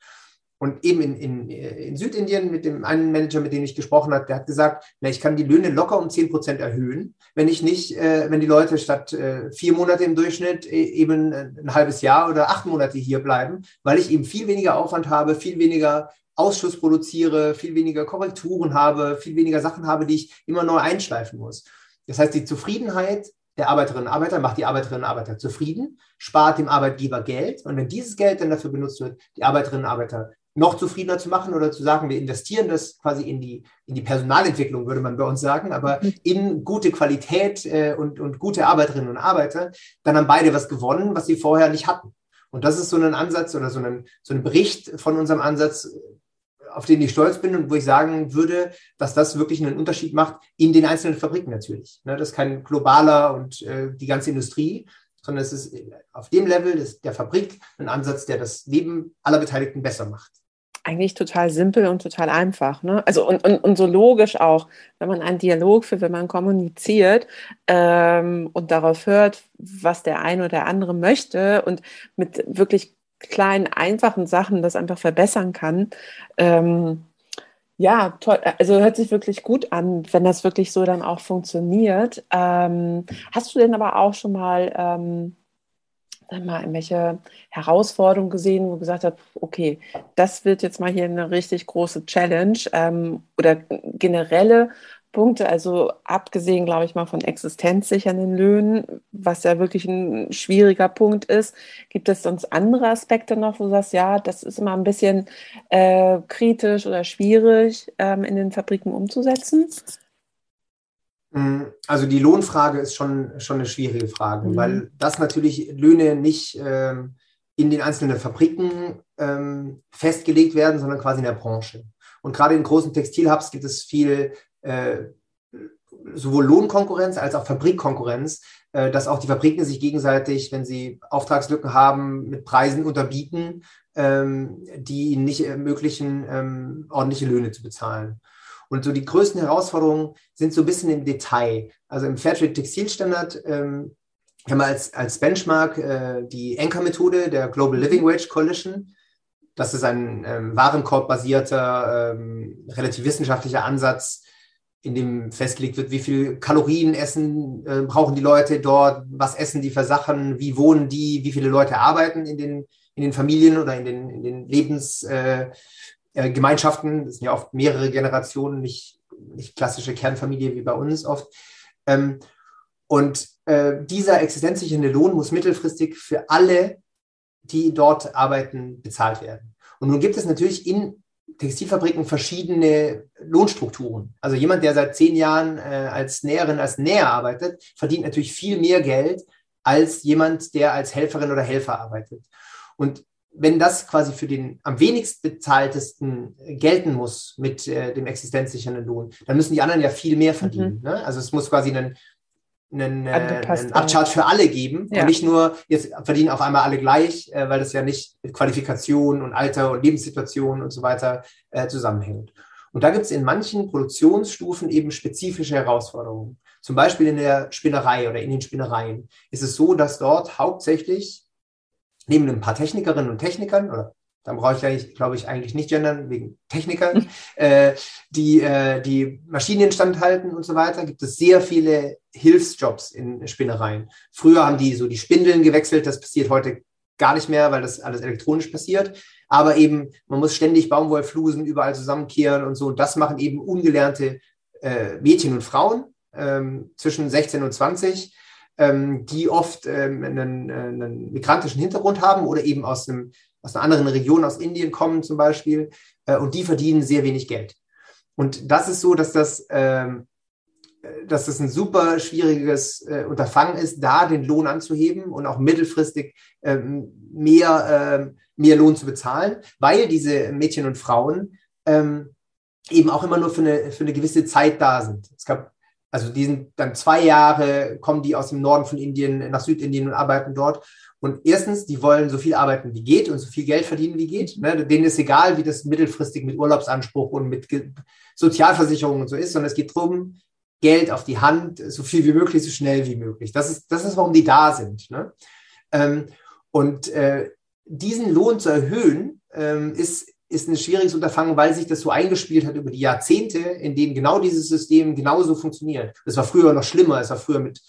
[SPEAKER 1] Und eben in, in, in Südindien mit dem einen Manager, mit dem ich gesprochen habe, der hat gesagt, na, ich kann die Löhne locker um zehn Prozent erhöhen, wenn ich nicht, äh, wenn die Leute statt äh, vier Monate im Durchschnitt äh, eben ein halbes Jahr oder acht Monate hier bleiben, weil ich eben viel weniger Aufwand habe, viel weniger Ausschuss produziere, viel weniger Korrekturen habe, viel weniger Sachen habe, die ich immer neu einschleifen muss. Das heißt, die Zufriedenheit der Arbeiterinnen und Arbeiter macht die Arbeiterinnen und Arbeiter zufrieden, spart dem Arbeitgeber Geld. Und wenn dieses Geld dann dafür benutzt wird, die Arbeiterinnen und Arbeiter noch zufriedener zu machen oder zu sagen, wir investieren das quasi in die, in die Personalentwicklung, würde man bei uns sagen, aber mhm. in gute Qualität äh, und, und gute Arbeiterinnen und Arbeiter, dann haben beide was gewonnen, was sie vorher nicht hatten. Und das ist so ein Ansatz oder so ein, so ein Bericht von unserem Ansatz, auf den ich stolz bin und wo ich sagen würde, dass das wirklich einen Unterschied macht in den einzelnen Fabriken natürlich. Ne, das ist kein globaler und äh, die ganze Industrie, sondern es ist auf dem Level der Fabrik ein Ansatz, der das Leben aller Beteiligten besser macht.
[SPEAKER 2] Eigentlich total simpel und total einfach. Ne? Also und, und, und so logisch auch, wenn man einen Dialog führt, wenn man kommuniziert ähm, und darauf hört, was der eine oder der andere möchte und mit wirklich kleinen, einfachen Sachen das einfach verbessern kann. Ähm, ja, toll. Also hört sich wirklich gut an, wenn das wirklich so dann auch funktioniert. Ähm, hast du denn aber auch schon mal, ähm, sag mal, irgendwelche Herausforderungen gesehen, wo du gesagt hast, okay, das wird jetzt mal hier eine richtig große Challenge ähm, oder generelle Punkte, also abgesehen, glaube ich mal, von existenzsichernden Löhnen, was ja wirklich ein schwieriger Punkt ist, gibt es sonst andere Aspekte noch, wo du sagst, ja, das ist immer ein bisschen äh, kritisch oder schwierig ähm, in den Fabriken umzusetzen?
[SPEAKER 1] Mm, also die Lohnfrage ist schon, schon eine schwierige Frage, mhm. weil das natürlich Löhne nicht ähm, in den einzelnen Fabriken ähm, festgelegt werden, sondern quasi in der Branche. Und gerade in großen Textilhubs gibt es viel äh, sowohl Lohnkonkurrenz als auch Fabrikkonkurrenz, äh, dass auch die Fabriken sich gegenseitig, wenn sie Auftragslücken haben, mit Preisen unterbieten, ähm, die ihnen nicht ermöglichen, ähm, ordentliche Löhne zu bezahlen. Und so die größten Herausforderungen sind so ein bisschen im Detail. Also im Fairtrade Textilstandard ähm, haben wir als, als Benchmark äh, die Anchor-Methode der Global Living Wage Coalition. Das ist ein ähm, Warenkorb-basierter, ähm, relativ wissenschaftlicher Ansatz, in dem festgelegt wird, wie viel Kalorien essen äh, brauchen die Leute dort, was essen die für Sachen, wie wohnen die, wie viele Leute arbeiten in den, in den Familien oder in den, in den Lebensgemeinschaften. Äh, äh, das sind ja oft mehrere Generationen, nicht, nicht klassische Kernfamilie wie bei uns oft. Ähm, und äh, dieser existenzsichernde Lohn muss mittelfristig für alle, die dort arbeiten, bezahlt werden. Und nun gibt es natürlich in Textilfabriken verschiedene Lohnstrukturen. Also jemand, der seit zehn Jahren äh, als Näherin, als Näher arbeitet, verdient natürlich viel mehr Geld als jemand, der als Helferin oder Helfer arbeitet. Und wenn das quasi für den am wenigst bezahltesten gelten muss mit äh, dem existenzsichernden Lohn, dann müssen die anderen ja viel mehr verdienen. Mhm. Ne? Also es muss quasi einen einen, äh, einen Upcharge für alle geben ja. und nicht nur, jetzt verdienen auf einmal alle gleich, äh, weil das ja nicht mit Qualifikation und Alter und Lebenssituation und so weiter äh, zusammenhängt. Und da gibt es in manchen Produktionsstufen eben spezifische Herausforderungen. Zum Beispiel in der Spinnerei oder in den Spinnereien ist es so, dass dort hauptsächlich neben ein paar Technikerinnen und Technikern oder dann brauche ich eigentlich, glaube ich, eigentlich nicht gendern, wegen Technikern, äh, die äh, die Maschinen instand halten und so weiter, gibt es sehr viele Hilfsjobs in Spinnereien. Früher haben die so die Spindeln gewechselt, das passiert heute gar nicht mehr, weil das alles elektronisch passiert. Aber eben, man muss ständig Baumwollflusen überall zusammenkehren und so. Und das machen eben ungelernte äh, Mädchen und Frauen ähm, zwischen 16 und 20, ähm, die oft ähm, einen, einen migrantischen Hintergrund haben oder eben aus einem aus einer anderen Region, aus Indien kommen zum Beispiel, äh, und die verdienen sehr wenig Geld. Und das ist so, dass das, ähm, dass das ein super schwieriges äh, Unterfangen ist, da den Lohn anzuheben und auch mittelfristig ähm, mehr, äh, mehr Lohn zu bezahlen, weil diese Mädchen und Frauen ähm, eben auch immer nur für eine, für eine gewisse Zeit da sind. Es gab also die sind dann zwei Jahre, kommen die aus dem Norden von Indien nach Südindien und arbeiten dort. Und erstens, die wollen so viel arbeiten wie geht und so viel Geld verdienen wie geht. Ne? Denen ist egal, wie das mittelfristig mit Urlaubsanspruch und mit Sozialversicherung und so ist, sondern es geht darum, Geld auf die Hand, so viel wie möglich, so schnell wie möglich. Das ist, das ist warum die da sind. Ne? Ähm, und äh, diesen Lohn zu erhöhen, ähm, ist, ist ein schwieriges Unterfangen, weil sich das so eingespielt hat über die Jahrzehnte, in denen genau dieses System genauso funktioniert. Das war früher noch schlimmer. Es war früher mit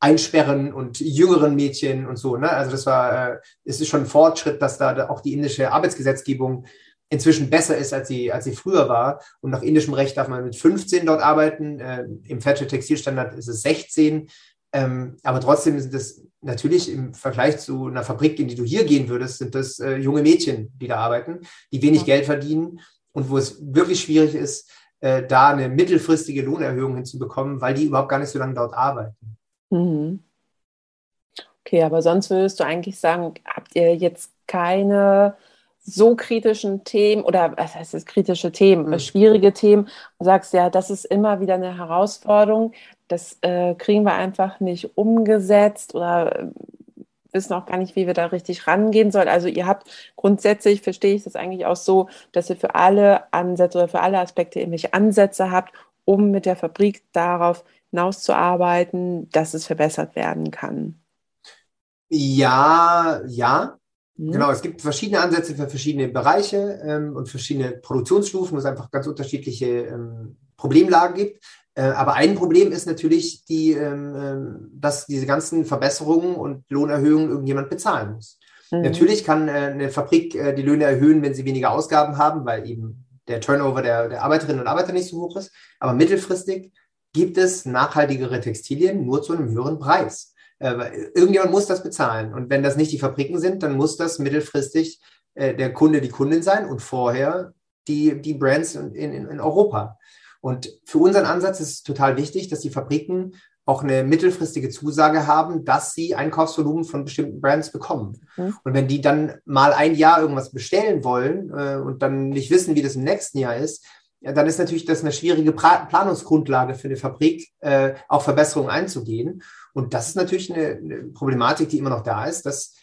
[SPEAKER 1] Einsperren und jüngeren Mädchen und so. Ne? Also das war, äh, es ist schon ein Fortschritt, dass da auch die indische Arbeitsgesetzgebung inzwischen besser ist, als sie, als sie früher war. Und nach indischem Recht darf man mit 15 dort arbeiten. Äh, Im Fairtrade Textilstandard ist es 16. Ähm, aber trotzdem sind das natürlich im Vergleich zu einer Fabrik, in die du hier gehen würdest, sind das äh, junge Mädchen, die da arbeiten, die wenig ja. Geld verdienen und wo es wirklich schwierig ist, äh, da eine mittelfristige Lohnerhöhung hinzubekommen, weil die überhaupt gar nicht so lange dort arbeiten. Mhm.
[SPEAKER 2] Okay, aber sonst würdest du eigentlich sagen, habt ihr jetzt keine so kritischen Themen oder was heißt das kritische Themen, mhm. schwierige Themen und sagst ja, das ist immer wieder eine Herausforderung, das äh, kriegen wir einfach nicht umgesetzt oder äh, wissen auch gar nicht, wie wir da richtig rangehen sollen. Also ihr habt grundsätzlich, verstehe ich das eigentlich auch so, dass ihr für alle Ansätze oder für alle Aspekte irgendwelche Ansätze habt, um mit der Fabrik darauf hinauszuarbeiten, dass es verbessert werden kann?
[SPEAKER 1] Ja, ja. Mhm. Genau, es gibt verschiedene Ansätze für verschiedene Bereiche ähm, und verschiedene Produktionsstufen, wo es einfach ganz unterschiedliche ähm, Problemlagen gibt. Äh, aber ein Problem ist natürlich, die, ähm, ähm dass diese ganzen Verbesserungen und Lohnerhöhungen irgendjemand bezahlen muss. Mhm. Natürlich kann äh, eine Fabrik äh, die Löhne erhöhen, wenn sie weniger Ausgaben haben, weil eben der Turnover der, der Arbeiterinnen und Arbeiter nicht so hoch ist. Aber mittelfristig gibt es nachhaltigere Textilien nur zu einem höheren Preis. Äh, irgendjemand muss das bezahlen. Und wenn das nicht die Fabriken sind, dann muss das mittelfristig äh, der Kunde, die Kundin sein und vorher die, die Brands in, in, in Europa. Und für unseren Ansatz ist es total wichtig, dass die Fabriken auch eine mittelfristige Zusage haben, dass sie Einkaufsvolumen von bestimmten Brands bekommen. Mhm. Und wenn die dann mal ein Jahr irgendwas bestellen wollen äh, und dann nicht wissen, wie das im nächsten Jahr ist, ja, dann ist natürlich das eine schwierige Planungsgrundlage für eine Fabrik, äh, auch Verbesserungen einzugehen. Und das ist natürlich eine, eine, Problematik, die immer noch da ist, dass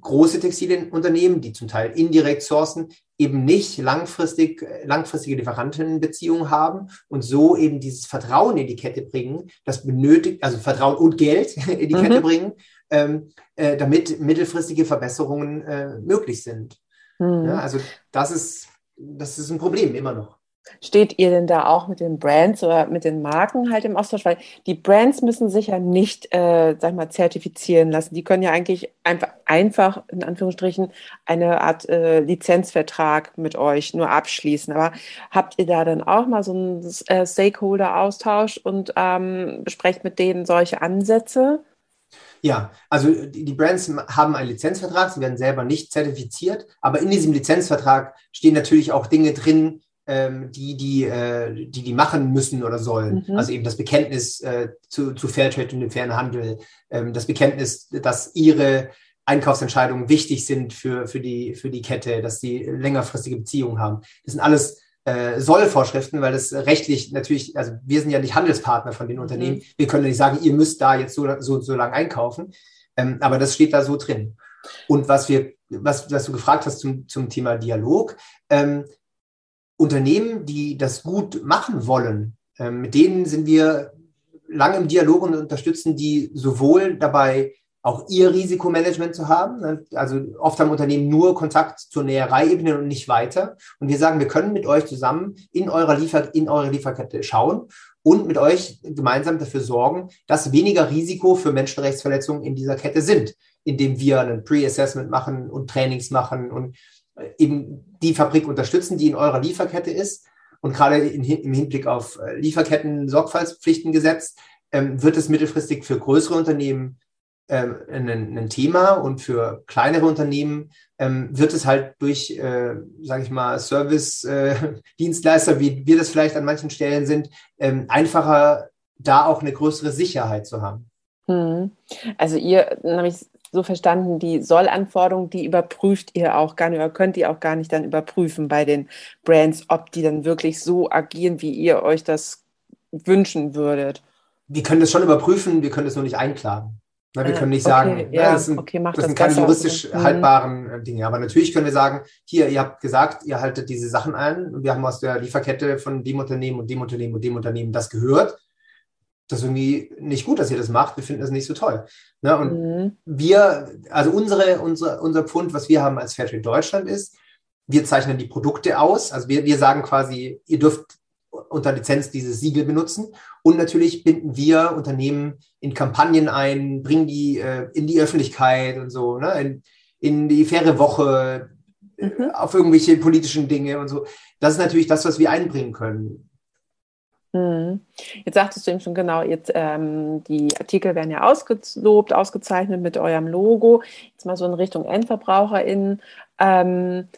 [SPEAKER 1] große Textilunternehmen, die zum Teil indirekt sourcen, eben nicht langfristig, langfristige Lieferantenbeziehungen haben und so eben dieses Vertrauen in die Kette bringen, das benötigt, also Vertrauen und Geld in die mhm. Kette bringen, ähm, äh, damit mittelfristige Verbesserungen äh, möglich sind. Mhm. Ja, also das ist, das ist ein Problem immer noch.
[SPEAKER 2] Steht ihr denn da auch mit den Brands oder mit den Marken halt im Austausch? Weil die Brands müssen sich ja nicht, äh, sag mal, zertifizieren lassen. Die können ja eigentlich einfach, einfach in Anführungsstrichen, eine Art äh, Lizenzvertrag mit euch nur abschließen. Aber habt ihr da dann auch mal so einen äh, Stakeholder-Austausch und ähm, besprecht mit denen solche Ansätze?
[SPEAKER 1] Ja, also die Brands haben einen Lizenzvertrag, sie werden selber nicht zertifiziert, aber in diesem Lizenzvertrag stehen natürlich auch Dinge drin, ähm, die, die, äh, die die machen müssen oder sollen. Mhm. Also eben das Bekenntnis äh, zu, zu Fairtrade und dem fairen Handel, ähm, das Bekenntnis, dass ihre Einkaufsentscheidungen wichtig sind für, für, die, für die Kette, dass sie längerfristige Beziehungen haben. Das sind alles äh, Sollvorschriften, weil das rechtlich natürlich, also wir sind ja nicht Handelspartner von den mhm. Unternehmen. Wir können nicht sagen, ihr müsst da jetzt so, so, so lang einkaufen. Ähm, aber das steht da so drin. Und was wir, was, was du gefragt hast zum, zum Thema Dialog, ähm, Unternehmen, die das gut machen wollen, äh, mit denen sind wir lange im Dialog und unterstützen die sowohl dabei, auch ihr Risikomanagement zu haben. Ne? Also oft haben Unternehmen nur Kontakt zur Nähereiebene und nicht weiter. Und wir sagen, wir können mit euch zusammen in eurer, Liefer in eure Lieferkette schauen und mit euch gemeinsam dafür sorgen, dass weniger Risiko für Menschenrechtsverletzungen in dieser Kette sind, indem wir ein Pre-Assessment machen und Trainings machen und eben die Fabrik unterstützen, die in eurer Lieferkette ist. Und gerade in, im Hinblick auf äh, Lieferketten-Sorgfaltspflichtengesetz ähm, wird es mittelfristig für größere Unternehmen ähm, ein, ein, Thema und für kleinere Unternehmen ähm, wird es halt durch, äh, sage ich mal, Service-Dienstleister, äh, wie wir das vielleicht an manchen Stellen sind, ähm, einfacher, da auch eine größere Sicherheit zu haben.
[SPEAKER 2] Hm. Also ihr, nämlich so verstanden, die Sollanforderungen, die überprüft ihr auch gar nicht oder könnt ihr auch gar nicht dann überprüfen bei den Brands, ob die dann wirklich so agieren, wie ihr euch das wünschen würdet.
[SPEAKER 1] Wir können das schon überprüfen, wir können das nur nicht einklagen. Na, wir können nicht sagen, okay,
[SPEAKER 2] ja, das sind, okay,
[SPEAKER 1] das sind keine juristisch mhm. haltbaren äh, Dinge. Aber natürlich können wir sagen, hier, ihr habt gesagt, ihr haltet diese Sachen ein und wir haben aus der Lieferkette von dem Unternehmen und dem Unternehmen und dem Unternehmen das gehört das ist irgendwie nicht gut, dass ihr das macht. Wir finden das nicht so toll. Ne? Und mhm. wir, also unsere, unsere, unser Pfund, was wir haben als Fairtrade Deutschland ist, wir zeichnen die Produkte aus. Also wir, wir sagen quasi, ihr dürft unter Lizenz dieses Siegel benutzen. Und natürlich binden wir Unternehmen in Kampagnen ein, bringen die äh, in die Öffentlichkeit und so, ne? in, in die faire Woche, mhm. auf irgendwelche politischen Dinge und so. Das ist natürlich das, was wir einbringen können.
[SPEAKER 2] Mhm. Jetzt sagtest du eben schon genau, jetzt ähm, die Artikel werden ja ausgelobt, ausgezeichnet mit eurem Logo. Jetzt mal so in Richtung EndverbraucherInnen. Ähm,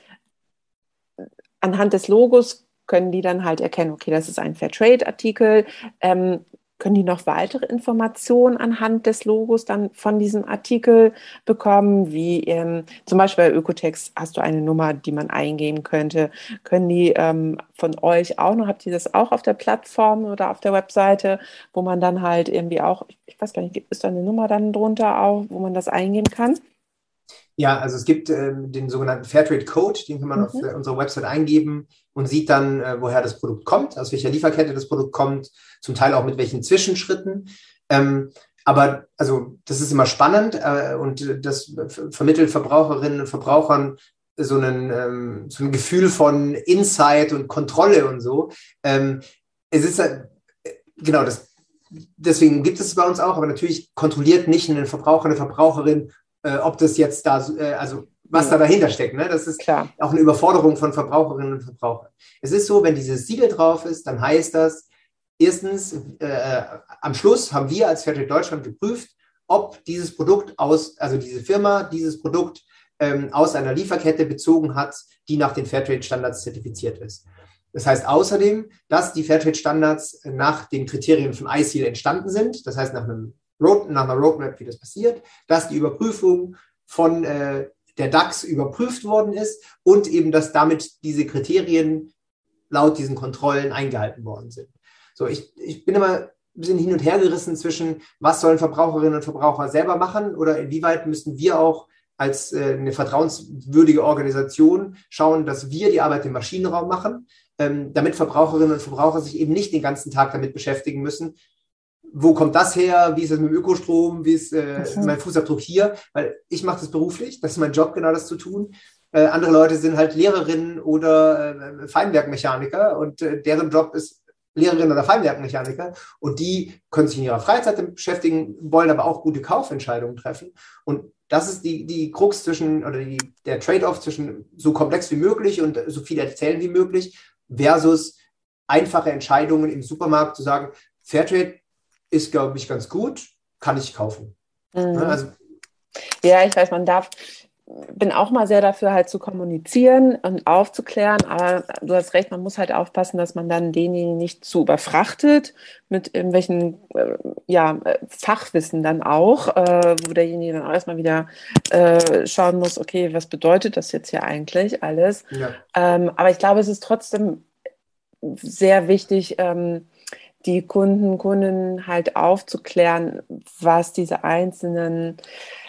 [SPEAKER 2] anhand des Logos können die dann halt erkennen, okay, das ist ein Fairtrade-Artikel. Ähm, können die noch weitere Informationen anhand des Logos dann von diesem Artikel bekommen? Wie ähm, zum Beispiel bei Ökotex hast du eine Nummer, die man eingeben könnte. Können die ähm, von euch auch noch, habt ihr das auch auf der Plattform oder auf der Webseite, wo man dann halt irgendwie auch, ich weiß gar nicht, ist da eine Nummer dann drunter auch, wo man das eingeben kann?
[SPEAKER 1] Ja, also es gibt ähm, den sogenannten Fairtrade Code, den kann man mhm. auf äh, unserer Website eingeben und sieht dann, äh, woher das Produkt kommt, aus welcher Lieferkette das Produkt kommt, zum Teil auch mit welchen Zwischenschritten. Ähm, aber also das ist immer spannend äh, und das vermittelt Verbraucherinnen und Verbrauchern so, einen, ähm, so ein Gefühl von Insight und Kontrolle und so. Ähm, es ist äh, genau das. Deswegen gibt es bei uns auch, aber natürlich kontrolliert nicht ein Verbraucher, eine Verbraucherin, äh, ob das jetzt da, äh, also was ja. da dahinter steckt. Ne? Das ist Klar. auch eine Überforderung von Verbraucherinnen und Verbrauchern. Es ist so, wenn dieses Siegel drauf ist, dann heißt das, erstens, äh, am Schluss haben wir als Fairtrade Deutschland geprüft, ob dieses Produkt aus, also diese Firma dieses Produkt ähm, aus einer Lieferkette bezogen hat, die nach den Fairtrade-Standards zertifiziert ist. Das heißt außerdem, dass die Fairtrade-Standards nach den Kriterien von ICL entstanden sind, das heißt nach einem Road, nach einer Roadmap, wie das passiert, dass die Überprüfung von äh, der DAX überprüft worden ist und eben, dass damit diese Kriterien laut diesen Kontrollen eingehalten worden sind. So, ich, ich bin immer ein bisschen hin und her gerissen zwischen, was sollen Verbraucherinnen und Verbraucher selber machen oder inwieweit müssen wir auch als äh, eine vertrauenswürdige Organisation schauen, dass wir die Arbeit im Maschinenraum machen, ähm, damit Verbraucherinnen und Verbraucher sich eben nicht den ganzen Tag damit beschäftigen müssen, wo kommt das her, wie ist es mit dem Ökostrom, wie ist äh, mein Fußabdruck hier, weil ich mache das beruflich, das ist mein Job, genau das zu tun. Äh, andere Leute sind halt Lehrerinnen oder äh, Feinwerkmechaniker und äh, deren Job ist Lehrerin oder Feinwerkmechaniker und die können sich in ihrer Freizeit beschäftigen, wollen aber auch gute Kaufentscheidungen treffen. Und das ist die, die Krux zwischen oder die, der Trade-off zwischen so komplex wie möglich und so viel erzählen wie möglich versus einfache Entscheidungen im Supermarkt zu sagen, Fairtrade ist, glaube ich, ganz gut, kann ich kaufen.
[SPEAKER 2] Mhm. Also, ja, ich weiß, man darf bin auch mal sehr dafür, halt zu kommunizieren und aufzuklären. Aber du hast recht, man muss halt aufpassen, dass man dann denjenigen nicht zu überfrachtet mit irgendwelchen äh, ja, Fachwissen dann auch, äh, wo derjenige dann auch erstmal wieder äh, schauen muss, okay, was bedeutet das jetzt hier eigentlich alles? Ja. Ähm, aber ich glaube, es ist trotzdem sehr wichtig, ähm, die Kunden, Kundinnen halt aufzuklären, was diese einzelnen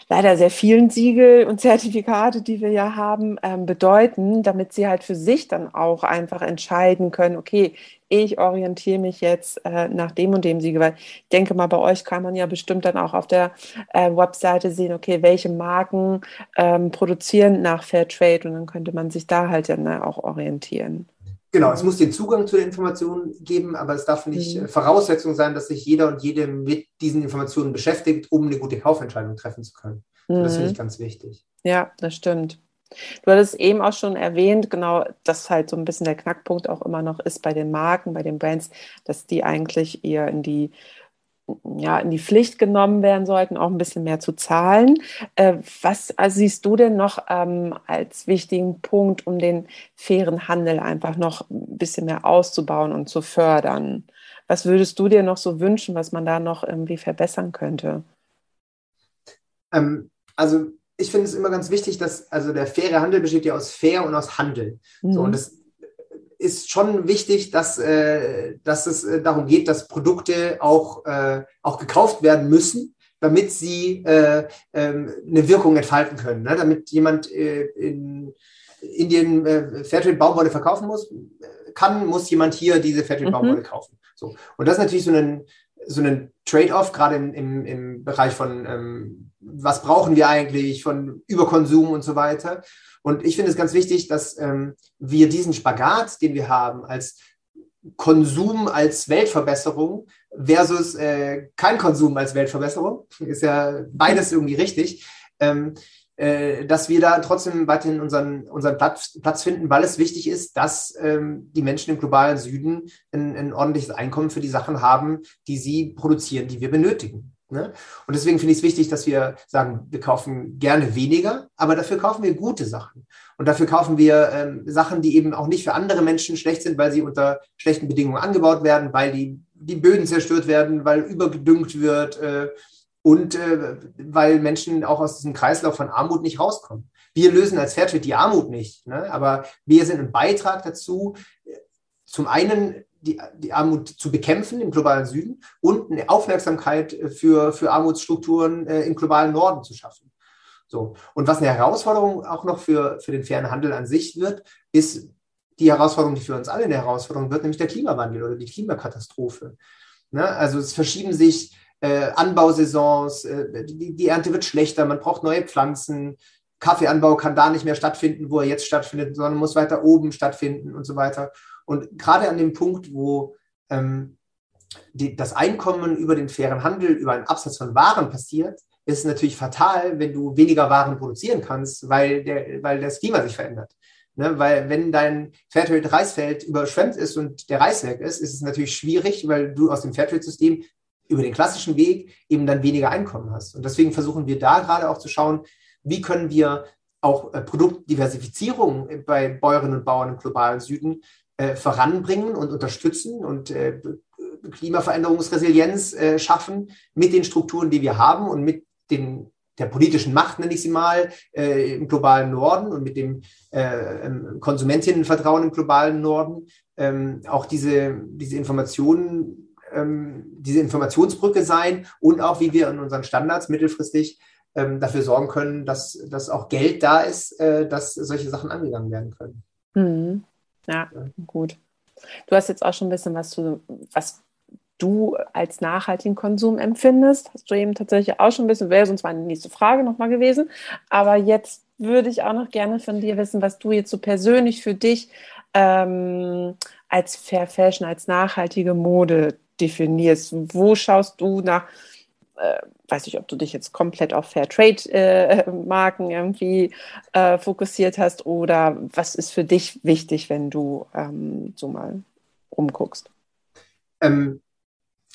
[SPEAKER 2] leider sehr vielen Siegel und Zertifikate, die wir ja haben, ähm, bedeuten, damit sie halt für sich dann auch einfach entscheiden können, okay, ich orientiere mich jetzt äh, nach dem und dem Siegel, weil ich denke mal, bei euch kann man ja bestimmt dann auch auf der äh, Webseite sehen, okay, welche Marken ähm, produzieren nach Fairtrade und dann könnte man sich da halt dann auch orientieren.
[SPEAKER 1] Genau, es muss den Zugang zu den Informationen geben, aber es darf nicht mhm. Voraussetzung sein, dass sich jeder und jede mit diesen Informationen beschäftigt, um eine gute Kaufentscheidung treffen zu können. Mhm. Das finde ich mhm. ganz wichtig.
[SPEAKER 2] Ja, das stimmt. Du hattest eben auch schon erwähnt, genau, dass halt so ein bisschen der Knackpunkt auch immer noch ist bei den Marken, bei den Brands, dass die eigentlich eher in die ja, in die Pflicht genommen werden sollten, auch ein bisschen mehr zu zahlen. Äh, was also siehst du denn noch ähm, als wichtigen Punkt, um den fairen Handel einfach noch ein bisschen mehr auszubauen und zu fördern? Was würdest du dir noch so wünschen, was man da noch irgendwie verbessern könnte?
[SPEAKER 1] Ähm, also ich finde es immer ganz wichtig, dass also der faire Handel besteht ja aus fair und aus Handel. Mhm. So, und das ist schon wichtig, dass, äh, dass es äh, darum geht, dass Produkte auch, äh, auch gekauft werden müssen, damit sie äh, ähm, eine Wirkung entfalten können. Ne? Damit jemand äh, in Indien äh, Fairtrade-Baumwolle verkaufen muss, äh, kann, muss jemand hier diese Fairtrade-Baumwolle mhm. kaufen. So. Und das ist natürlich so ein, so ein Trade-off, gerade im, im, im Bereich von, ähm, was brauchen wir eigentlich, von Überkonsum und so weiter. Und ich finde es ganz wichtig, dass ähm, wir diesen Spagat, den wir haben, als Konsum als Weltverbesserung versus äh, kein Konsum als Weltverbesserung, ist ja beides irgendwie richtig, ähm, äh, dass wir da trotzdem weiterhin unseren, unseren Platz, Platz finden, weil es wichtig ist, dass ähm, die Menschen im globalen Süden ein, ein ordentliches Einkommen für die Sachen haben, die sie produzieren, die wir benötigen. Ne? Und deswegen finde ich es wichtig, dass wir sagen, wir kaufen gerne weniger, aber dafür kaufen wir gute Sachen. Und dafür kaufen wir ähm, Sachen, die eben auch nicht für andere Menschen schlecht sind, weil sie unter schlechten Bedingungen angebaut werden, weil die, die Böden zerstört werden, weil übergedüngt wird äh, und äh, weil Menschen auch aus diesem Kreislauf von Armut nicht rauskommen. Wir lösen als Fairtrade die Armut nicht, ne? aber wir sind ein Beitrag dazu, zum einen die, die Armut zu bekämpfen im globalen Süden und eine Aufmerksamkeit für, für Armutsstrukturen äh, im globalen Norden zu schaffen. So. Und was eine Herausforderung auch noch für, für den fairen Handel an sich wird, ist die Herausforderung, die für uns alle eine Herausforderung wird, nämlich der Klimawandel oder die Klimakatastrophe. Ne? Also es verschieben sich äh, Anbausaisons, äh, die, die Ernte wird schlechter, man braucht neue Pflanzen, Kaffeeanbau kann da nicht mehr stattfinden, wo er jetzt stattfindet, sondern muss weiter oben stattfinden und so weiter. Und gerade an dem Punkt, wo ähm, die, das Einkommen über den fairen Handel, über einen Absatz von Waren passiert, ist es natürlich fatal, wenn du weniger Waren produzieren kannst, weil, der, weil das Klima sich verändert. Ne? Weil wenn dein Fairtrade-Reisfeld überschwemmt ist und der Reis weg ist, ist es natürlich schwierig, weil du aus dem Fairtrade-System über den klassischen Weg eben dann weniger Einkommen hast. Und deswegen versuchen wir da gerade auch zu schauen, wie können wir auch äh, Produktdiversifizierung bei Bäuerinnen und Bauern im globalen Süden äh, voranbringen und unterstützen und äh, Klimaveränderungsresilienz äh, schaffen mit den Strukturen, die wir haben und mit den, der politischen Macht, nenne ich sie mal, äh, im globalen Norden und mit dem äh, ähm, Konsumentinnenvertrauen im globalen Norden, ähm, auch diese, diese Informationen, ähm, diese Informationsbrücke sein und auch, wie wir in unseren Standards mittelfristig ähm, dafür sorgen können, dass, dass auch Geld da ist, äh, dass solche Sachen angegangen werden können.
[SPEAKER 2] Mhm. Ja, ja, gut. Du hast jetzt auch schon ein bisschen was zu, was du als nachhaltigen Konsum empfindest. Hast du eben tatsächlich auch schon ein bisschen, wäre sonst meine nächste Frage nochmal gewesen. Aber jetzt würde ich auch noch gerne von dir wissen, was du jetzt so persönlich für dich ähm, als Fair Fashion, als nachhaltige Mode definierst. Wo schaust du nach? Äh, weiß ich, ob du dich jetzt komplett auf Fair Trade äh, Marken irgendwie äh, fokussiert hast oder was ist für dich wichtig, wenn du ähm, so mal umguckst?
[SPEAKER 1] Ähm,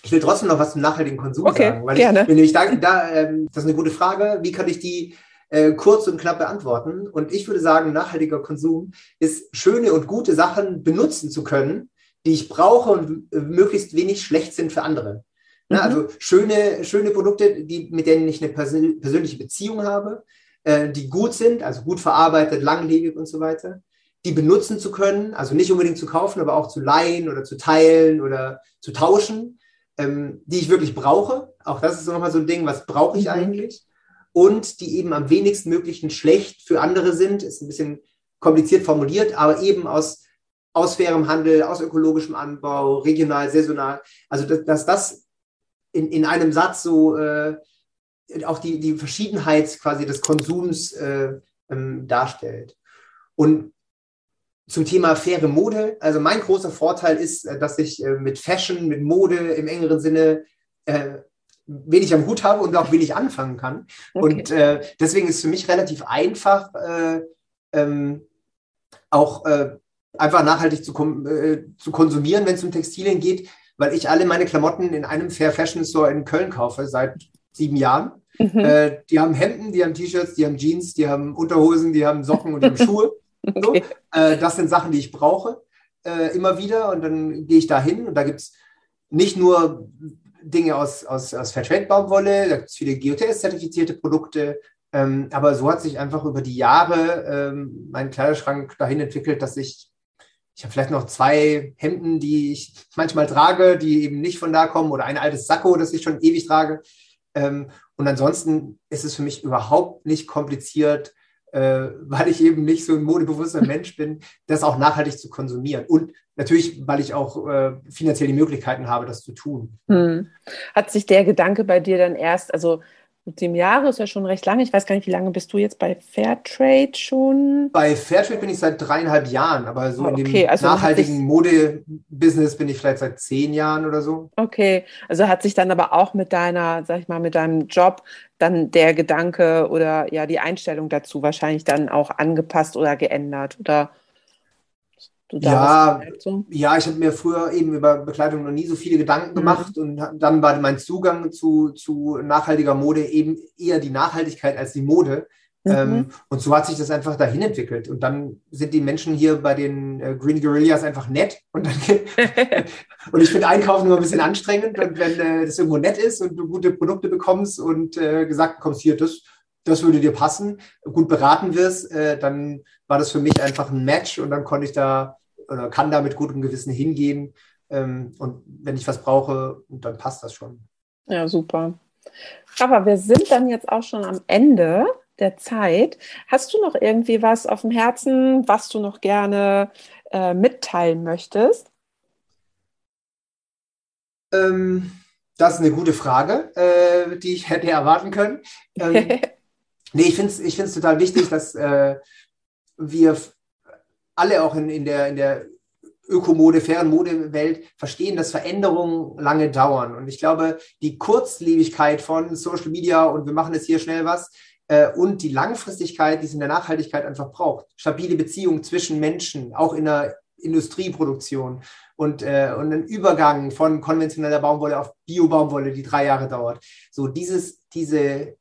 [SPEAKER 1] ich will trotzdem noch was zum nachhaltigen Konsum
[SPEAKER 2] okay,
[SPEAKER 1] sagen, weil
[SPEAKER 2] gerne.
[SPEAKER 1] ich, wenn ich da, da ähm, das ist eine gute Frage. Wie kann ich die äh, kurz und knapp beantworten? Und ich würde sagen, nachhaltiger Konsum ist schöne und gute Sachen benutzen zu können, die ich brauche und möglichst wenig schlecht sind für andere. Ne, mhm. Also schöne, schöne Produkte, die, mit denen ich eine persön persönliche Beziehung habe, äh, die gut sind, also gut verarbeitet, langlebig und so weiter, die benutzen zu können, also nicht unbedingt zu kaufen, aber auch zu leihen oder zu teilen oder zu tauschen ähm, die ich wirklich brauche. Auch das ist nochmal so ein Ding, was brauche ich mhm. eigentlich? Und die eben am wenigsten möglichen schlecht für andere sind, ist ein bisschen kompliziert formuliert, aber eben aus, aus fairem Handel, aus ökologischem Anbau, regional, saisonal. Also, dass, dass das in, in einem Satz so äh, auch die, die Verschiedenheit quasi des Konsums äh, ähm, darstellt. Und zum Thema faire Mode. Also mein großer Vorteil ist, äh, dass ich äh, mit Fashion, mit Mode im engeren Sinne äh, wenig am Hut habe und auch wenig anfangen kann. Okay. Und äh, deswegen ist es für mich relativ einfach, äh, ähm, auch äh, einfach nachhaltig zu, zu konsumieren, wenn es um Textilien geht, weil ich alle meine Klamotten in einem Fair Fashion Store in Köln kaufe seit sieben Jahren. Mhm. die haben Hemden, die haben T-Shirts, die haben Jeans, die haben Unterhosen, die haben Socken und die haben Schuhe. Okay. So. Äh, das sind Sachen, die ich brauche äh, immer wieder und dann gehe ich da hin und da gibt es nicht nur Dinge aus, aus, aus Fairtrade-Baumwolle, da gibt es viele GOTS-zertifizierte Produkte, ähm, aber so hat sich einfach über die Jahre ähm, mein Kleiderschrank dahin entwickelt, dass ich, ich habe vielleicht noch zwei Hemden, die ich manchmal trage, die eben nicht von da kommen oder ein altes Sakko, das ich schon ewig trage. Ähm, und ansonsten ist es für mich überhaupt nicht kompliziert, äh, weil ich eben nicht so ein modebewusster Mensch bin, das auch nachhaltig zu konsumieren. Und natürlich, weil ich auch äh, finanziell die Möglichkeiten habe, das zu tun.
[SPEAKER 2] Hm. Hat sich der Gedanke bei dir dann erst, also sieben Jahre ist ja schon recht lange. Ich weiß gar nicht, wie lange bist du jetzt bei Fairtrade schon?
[SPEAKER 1] Bei Fairtrade bin ich seit dreieinhalb Jahren, aber so okay, in dem also nachhaltigen Mode-Business bin ich vielleicht seit zehn Jahren oder so.
[SPEAKER 2] Okay, also hat sich dann aber auch mit deiner, sag ich mal, mit deinem Job dann der Gedanke oder ja die Einstellung dazu wahrscheinlich dann auch angepasst oder geändert oder?
[SPEAKER 1] Ja, so? ja, ich habe mir früher eben über Bekleidung noch nie so viele Gedanken mhm. gemacht und dann war mein Zugang zu, zu nachhaltiger Mode eben eher die Nachhaltigkeit als die Mode. Mhm. Ähm, und so hat sich das einfach dahin entwickelt. Und dann sind die Menschen hier bei den äh, Green Guerillas einfach nett. Und, dann, und ich finde Einkaufen immer ein bisschen anstrengend. Und wenn äh, das irgendwo nett ist und du gute Produkte bekommst und äh, gesagt bekommst, hier, das, das würde dir passen, gut beraten wirst, äh, dann war das für mich einfach ein Match und dann konnte ich da oder kann da mit gutem Gewissen hingehen. Ähm, und wenn ich was brauche, dann passt das schon.
[SPEAKER 2] Ja, super. Aber wir sind dann jetzt auch schon am Ende der Zeit. Hast du noch irgendwie was auf dem Herzen, was du noch gerne äh, mitteilen möchtest?
[SPEAKER 1] Ähm, das ist eine gute Frage, äh, die ich hätte erwarten können. Ähm, nee, ich finde es ich total wichtig, dass äh, wir alle auch in, in der, in der Ökomode, fairen Modewelt verstehen, dass Veränderungen lange dauern. Und ich glaube, die Kurzlebigkeit von Social Media und wir machen jetzt hier schnell was äh, und die Langfristigkeit, die es in der Nachhaltigkeit einfach braucht. Stabile Beziehungen zwischen Menschen, auch in der Industrieproduktion und, äh, und ein Übergang von konventioneller Baumwolle auf Bio-Baumwolle, die drei Jahre dauert. So dieses, diese,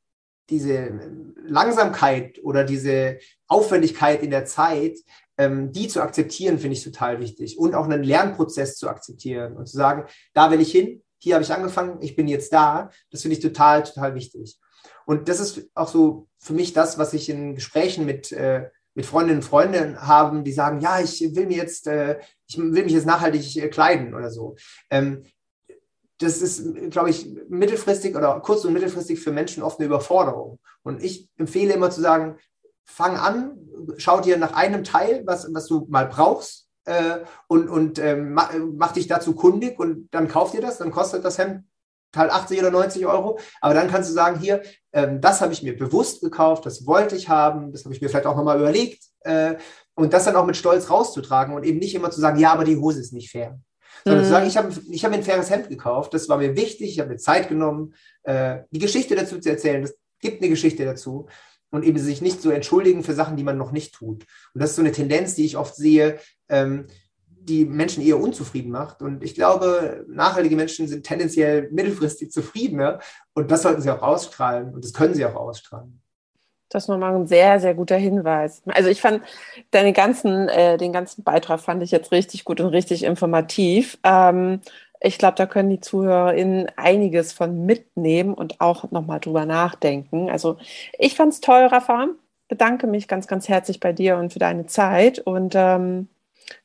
[SPEAKER 1] diese Langsamkeit oder diese Aufwendigkeit in der Zeit, ähm, die zu akzeptieren, finde ich total wichtig. Und auch einen Lernprozess zu akzeptieren und zu sagen, da will ich hin, hier habe ich angefangen, ich bin jetzt da. Das finde ich total, total wichtig. Und das ist auch so für mich das, was ich in Gesprächen mit, äh, mit Freundinnen und Freunden haben, die sagen, ja, ich will mir jetzt, äh, ich will mich jetzt nachhaltig äh, kleiden oder so. Ähm, das ist, glaube ich, mittelfristig oder kurz- und mittelfristig für Menschen oft eine Überforderung. Und ich empfehle immer zu sagen, fang an, schau dir nach einem Teil, was, was du mal brauchst, äh, und, und ähm, mach, dich dazu kundig und dann kauf dir das, dann kostet das Hemd Teil 80 oder 90 Euro. Aber dann kannst du sagen, hier, ähm, das habe ich mir bewusst gekauft, das wollte ich haben, das habe ich mir vielleicht auch nochmal überlegt. Äh, und das dann auch mit Stolz rauszutragen und eben nicht immer zu sagen, ja, aber die Hose ist nicht fair. Sondern mhm. zu sagen, ich habe ich hab mir ein faires Hemd gekauft, das war mir wichtig, ich habe mir Zeit genommen, äh, die Geschichte dazu zu erzählen. Das gibt eine Geschichte dazu und eben sich nicht so entschuldigen für Sachen, die man noch nicht tut. Und das ist so eine Tendenz, die ich oft sehe, ähm, die Menschen eher unzufrieden macht. Und ich glaube, nachhaltige Menschen sind tendenziell mittelfristig zufriedener und das sollten sie auch ausstrahlen und das können sie auch ausstrahlen.
[SPEAKER 2] Das ist nochmal ein sehr, sehr guter Hinweis. Also ich fand deine ganzen, äh, den ganzen Beitrag fand ich jetzt richtig gut und richtig informativ. Ähm, ich glaube, da können die ZuhörerInnen einiges von mitnehmen und auch nochmal drüber nachdenken. Also ich fand es toll, Rafa. Bedanke mich ganz, ganz herzlich bei dir und für deine Zeit. Und ähm,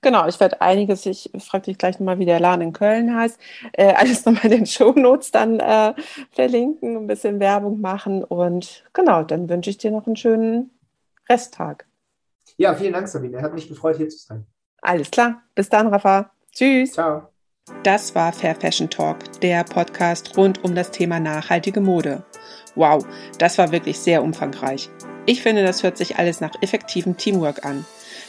[SPEAKER 2] Genau, ich werde einiges, ich frage dich gleich nochmal, wie der Laden in Köln heißt, äh, alles nochmal in den Shownotes dann äh, verlinken, ein bisschen Werbung machen und genau, dann wünsche ich dir noch einen schönen Resttag.
[SPEAKER 1] Ja, vielen Dank, Sabine. Hat mich gefreut, hier zu sein.
[SPEAKER 2] Alles klar. Bis dann, Rafa. Tschüss.
[SPEAKER 1] Ciao.
[SPEAKER 2] Das war Fair Fashion Talk, der Podcast rund um das Thema nachhaltige Mode. Wow, das war wirklich sehr umfangreich. Ich finde, das hört sich alles nach effektivem Teamwork an.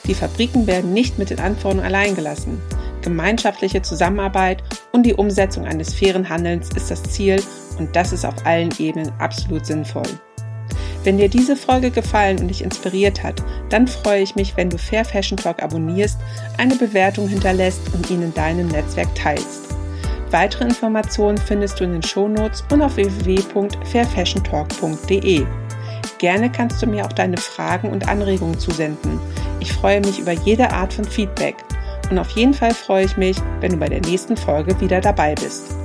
[SPEAKER 2] Die Fabriken werden nicht mit den Anforderungen allein gelassen. Gemeinschaftliche Zusammenarbeit und die Umsetzung eines fairen Handelns ist das Ziel und das ist auf allen Ebenen absolut sinnvoll. Wenn dir diese Folge gefallen und dich inspiriert hat, dann freue ich mich, wenn du Fair Fashion Talk abonnierst, eine Bewertung hinterlässt und ihn in deinem Netzwerk teilst. Weitere Informationen findest du in den Shownotes und auf www.fairfashiontalk.de. Gerne kannst du mir auch deine Fragen und Anregungen zusenden. Ich freue mich über jede Art von Feedback. Und auf jeden Fall freue ich mich, wenn du bei der nächsten Folge wieder dabei bist.